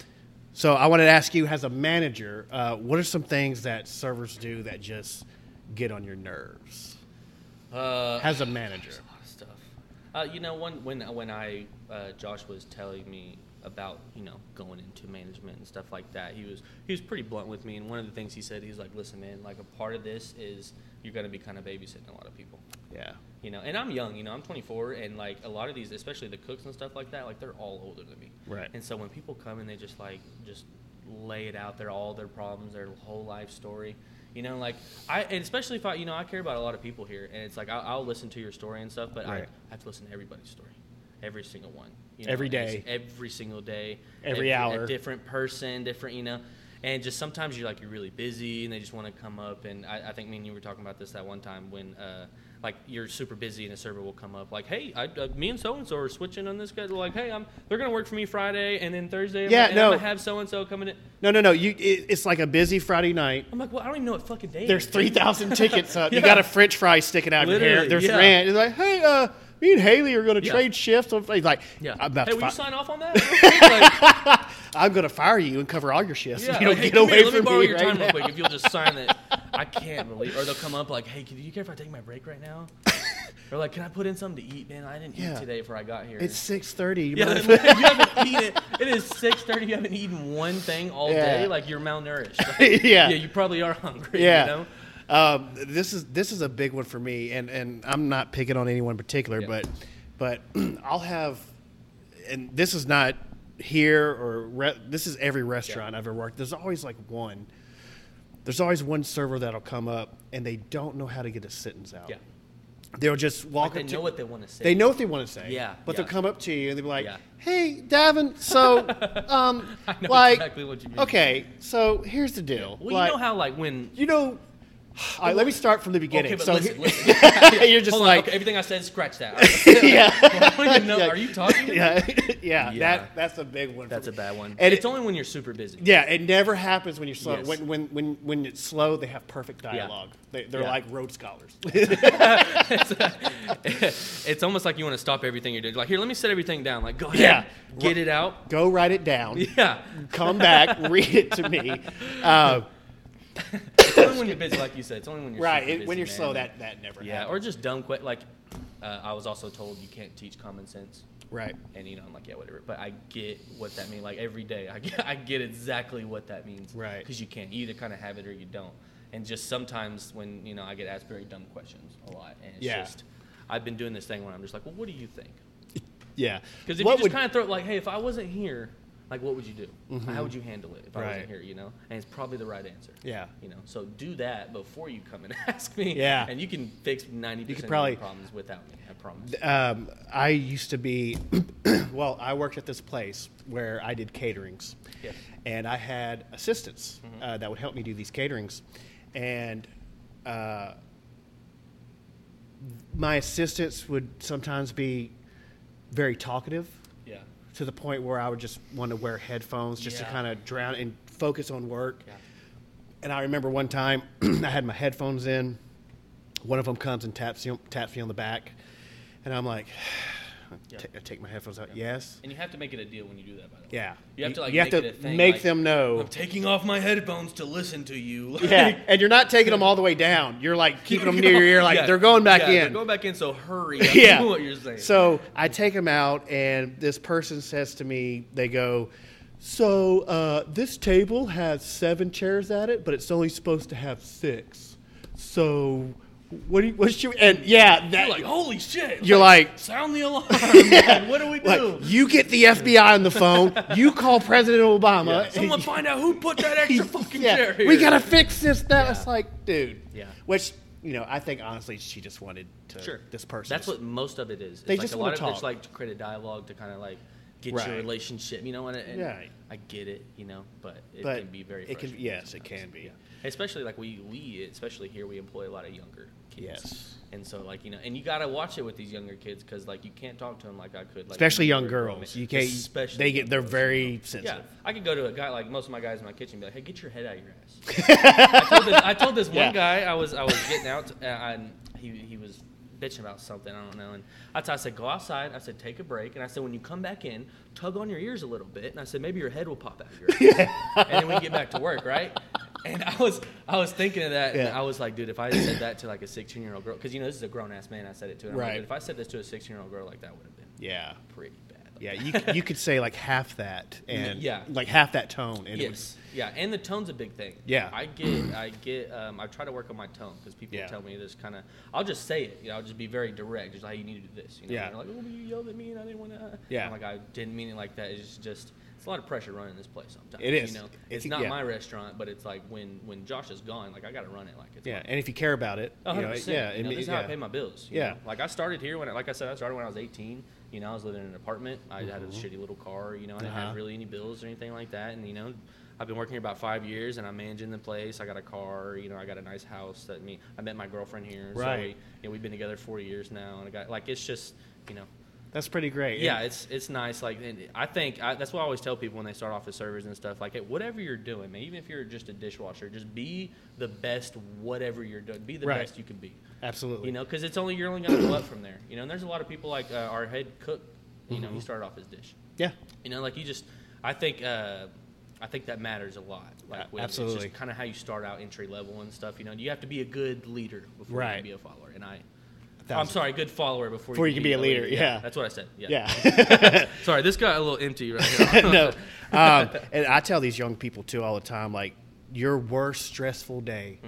so I wanted to ask you, as a manager, uh, what are some things that servers do that just get on your nerves? Uh, As a manager. a lot of stuff. Uh, you know, when when when I uh, Josh was telling me about you know going into management and stuff like that, he was he was pretty blunt with me. And one of the things he said, he's like, "Listen, man, like a part of this is you're going to be kind of babysitting a lot of people." Yeah. You know, and I'm young. You know, I'm 24, and like a lot of these, especially the cooks and stuff like that, like they're all older than me. Right. And so when people come and they just like just lay it out there, all their problems, their whole life story. You know, like I, and especially if I, you know, I care about a lot of people here, and it's like I'll, I'll listen to your story and stuff, but I, I have to listen to everybody's story, every single one. You Every and it's day. every single day, Every hour. a different person, different, you know. And just sometimes you're like you're really busy, and they just want to come up. And I, I think me and you were talking about this that one time when, uh, like, you're super busy, and a server will come up, like, "Hey, I, uh, me and so and so are switching on this schedule. Like, hey, I'm they're gonna work for me Friday, and then Thursday, I'm Yeah, and no. I'm gonna have so and so coming in." No, no, no. You, it, it's like a busy Friday night. I'm like, "Well, I don't even know what fucking day." it There's is, three dude." thousand tickets up. You got a French fry sticking out of your hair. There's yeah. rant. It's like, hey, uh, me and Haley are going to Yeah. trade shifts. He's like, Yeah. I'm about hey, will you sign off on that? Like, I'm going to fire you and cover all your shifts. yeah. you don't hey, get away here, let me from borrow me your right time now. real quick if you'll just sign it. I can't believe. Or they'll come up like, "Hey, do you care if I take my break right now?" or like, "Can I put in something to eat, man? I didn't Yeah. eat today before I got here." It's six thirty. yeah, you haven't eaten. It is six thirty. You haven't eaten one thing all Yeah. day. Like you're malnourished. Like, Yeah. yeah. You probably are hungry. yeah. You know. Um, this is this is a big one for me, and, and I'm not picking on anyone in particular, Yeah. but but I'll have, and this is not here or re- this is every restaurant I've ever worked. There's always like one. There's always one server that'll come up and they don't know how to get a sentence out. Yeah. They'll just walk Like they up to know what they want to say. They know what they want to say. Yeah, But yeah. they'll come up to you and they'll be like, Yeah. "Hey, Davin, so, um, I know like, exactly what you mean. okay, so here's the deal. Well, like, you know how like when. you know, all right, let me start from the beginning. Okay, but so listen, he- listen. you're just Hold on, like, okay, everything I said, scratch that. Yeah, I don't even know. Yeah. Are you talking? yeah, yeah, Yeah. That that's a big one. for That's a me. bad one. And it's it- only when you're super busy. Yeah, it never happens when you're slow. Yes. When, when when when it's slow, they have perfect dialogue. They, they're Yeah. like Rhodes scholars. it's almost like you want to stop everything you're doing. Like, here, let me set everything down. Like, go ahead, Yeah. get it out. Go write it down. Yeah. Come back, read it to me. Uh, It's only when you're busy, like you said. It's only when you're right, it, when you're man. slow, that that never happens. Yeah, happens. or just dumb quick. Like, uh, I was also told you can't teach common sense. Right. And you know, I'm like, yeah, whatever. But I get what that means. Like every day, I get, I get exactly what that means. Right. Because you can't. You either kind of have it or you don't. And just sometimes when you know, I get asked very dumb questions a lot, and it's Yeah. just, I've been doing this thing where I'm just like, well, what do you think? Yeah. Because if What you just would- kind of throw it like, hey, if I wasn't here, like, what would you do? How would you handle it if I wasn't here? You know, and it's probably the right answer. Yeah. You know, so do that before you come and ask me. Yeah. And you can fix ninety You could percent probably- of your problems without me. I promise. um, I used to be, well, I worked at this place where I did caterings. Yes. And I had assistants uh, that would help me do these caterings. And uh, my assistants would sometimes be very talkative. To the point where I would just want to wear headphones just to kind of drown and focus on work. Yeah. And I remember one time I had my headphones in. One of them comes and taps you, taps me on the back, and I'm like, Yeah. ta- I take my headphones out. Yes. And you have to make it a deal when you do that. By the way. Yeah. You have to like you have make to it a thing. make like, them know. I'm taking off my headphones to listen to you. yeah, and you're not taking them all the way down. You're like keeping them near your ear, like Yeah. they're going back Yeah, in. They're going back in. So hurry. I yeah. what you're saying. So I take them out, and this person says to me, they go, "So uh, this table has seven chairs at it, but it's only supposed to have six. So what do you, what's your and yeah that you're like, holy shit. You're like- sound the alarm. man. What do we do? like you get the FBI on the phone, you call President Obama. Yeah. Someone find out who put that extra fucking yeah, chair here. we gotta fix this. That Yeah. it's like, dude. Yeah. Which you know, I think honestly, she just wanted to. Sure. This person. That's what most of it is. It's They like just a wanna lot of it's talk. like to create a dialogue to kind of like get Right. your relationship. You know, and, and Right. I get it. You know, but it But can be very. it can- frustrating yes, it can be. Yeah. Especially like we we especially here we employ a lot of younger kids. Yes. And so like you know, and you gotta watch it with these younger kids because like you can't talk to them like I could. Like Especially young girls. You can't. Especially they get. They're girls, very you know? sensitive. Yeah, I could go to a guy like most of my guys in my kitchen and be like, "Hey, get your head out of your ass." I told this, I told this one Yeah. guy I was I was getting out uh, and he he was bitching about something I don't know and I, t- I said go outside I said take a break and I said when you come back in tug on your ears a little bit and I said maybe your head will pop out of your ears and then we get back to work right and I was I was thinking of that and I was like dude if I said that to like a 16 year old girl because you know this is a grown ass man I said it to and I'm like, Right. "Dude, if I said this to a 16 year old girl like that would have been Yeah. pretty bad Yeah. You you could say like half that and Yeah. like half that tone and it would- Yes. Yeah, and the tone's a big thing. Yeah. I get, I get, um, I try to work on my tone because people Yeah. tell me this kind of. I'll just say it. You know, I'll just be very direct. Just like you need to do this. You know, Yeah. And they're like, oh, you yelled at me and I didn't want to. Yeah. I'm like, I didn't mean it like that. It's just, it's a lot of pressure running this place sometimes. It is. You know, It- it's not yeah. my restaurant, but it's like when when Josh is gone, like I got to run it like it's. yeah. mine. And if you care about it, you know, yeah. you know, this is how I pay my bills. you Yeah. know? Like I started here when, I, like I said, I started when I was 18. You know, I was living in an apartment. I had a Mhm. shitty little car. You know, I didn't Uh-huh. have really any bills or anything like that. And you know, I've been working here about five years, and I'm managing the place. I got a car. You know, I got a nice house that me. I met my girlfriend here. So Right. we, you know, we've been together four years now, and I got like it's just, you know, That's pretty great. yeah, it's it's nice. Like, and I think I, that's what I always tell people when they start off as servers and stuff. Like, hey, whatever you're doing, man, even if you're just a dishwasher, just be the best. Whatever you're doing, be the Right. best you can be. Absolutely. You know, because it's only you're only going to go up from there. You know, and there's a lot of people like uh, our head cook. You know, he Mhm. started off as dish. Yeah. You know, like you just, I think, uh, I think that matters a lot. Like, with- absolutely. it's just kind of how you start out entry level and stuff. You know, you have to be a good leader before you can be a follower. And I, I'm sorry, good follower before, Before you can be a leader, yeah. that's what I said. Yeah. Yeah. sorry, this got a little empty right here. no. Um, and I tell these young people too all the time, like your worst stressful day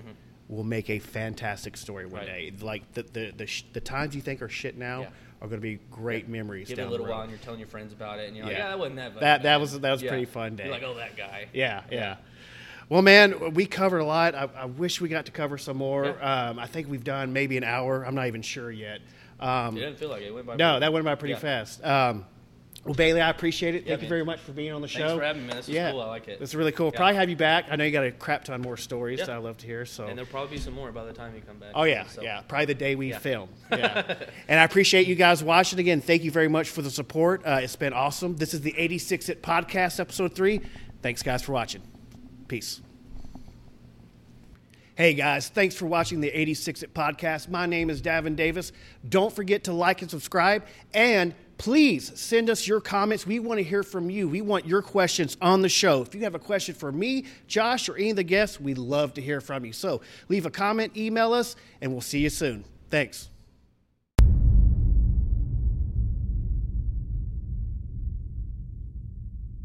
will make a fantastic story one Mm-hmm. Right. day. Like the the the, sh- the times you think are shit now Yeah. are going to be great memories. Give it a little while, and you're telling your friends about it, and you're like, Yeah. "Yeah, that wasn't that." bad." That that was that was Yeah. pretty fun day. You're like, "Oh, that guy." Yeah, yeah. Well, man, we covered a lot. I, I wish we got to cover some more. Yeah. Um, I think we've done maybe an hour. I'm not even sure yet. Um, It didn't feel like it. it went by. no, pretty- that went by pretty Yeah. fast. Um, well, Bailey, I appreciate it. Yeah, Thank you very much for being on the show. Thanks for having me. This was yeah, cool. I like it. This is really cool. Yeah. Probably have you back. I know you got a crap ton more stories Yeah. that I love to hear. So, And there'll probably be some more by the time you come back. oh yeah, So- yeah, probably the day we film. Yeah, and I appreciate you guys watching again. Thank you very much for the support. Uh, it's been awesome. This is the 86 It Podcast, episode three. Thanks, guys, for watching. Peace. Hey guys, thanks for watching the 86 It Podcast. My name is Davin Davis. Don't forget to like and subscribe. And please send us your comments. We want to hear from you. We want your questions on the show. If you have a question for me, Josh, or any of the guests, we'd love to hear from you. So leave a comment, email us, and we'll see you soon. Thanks.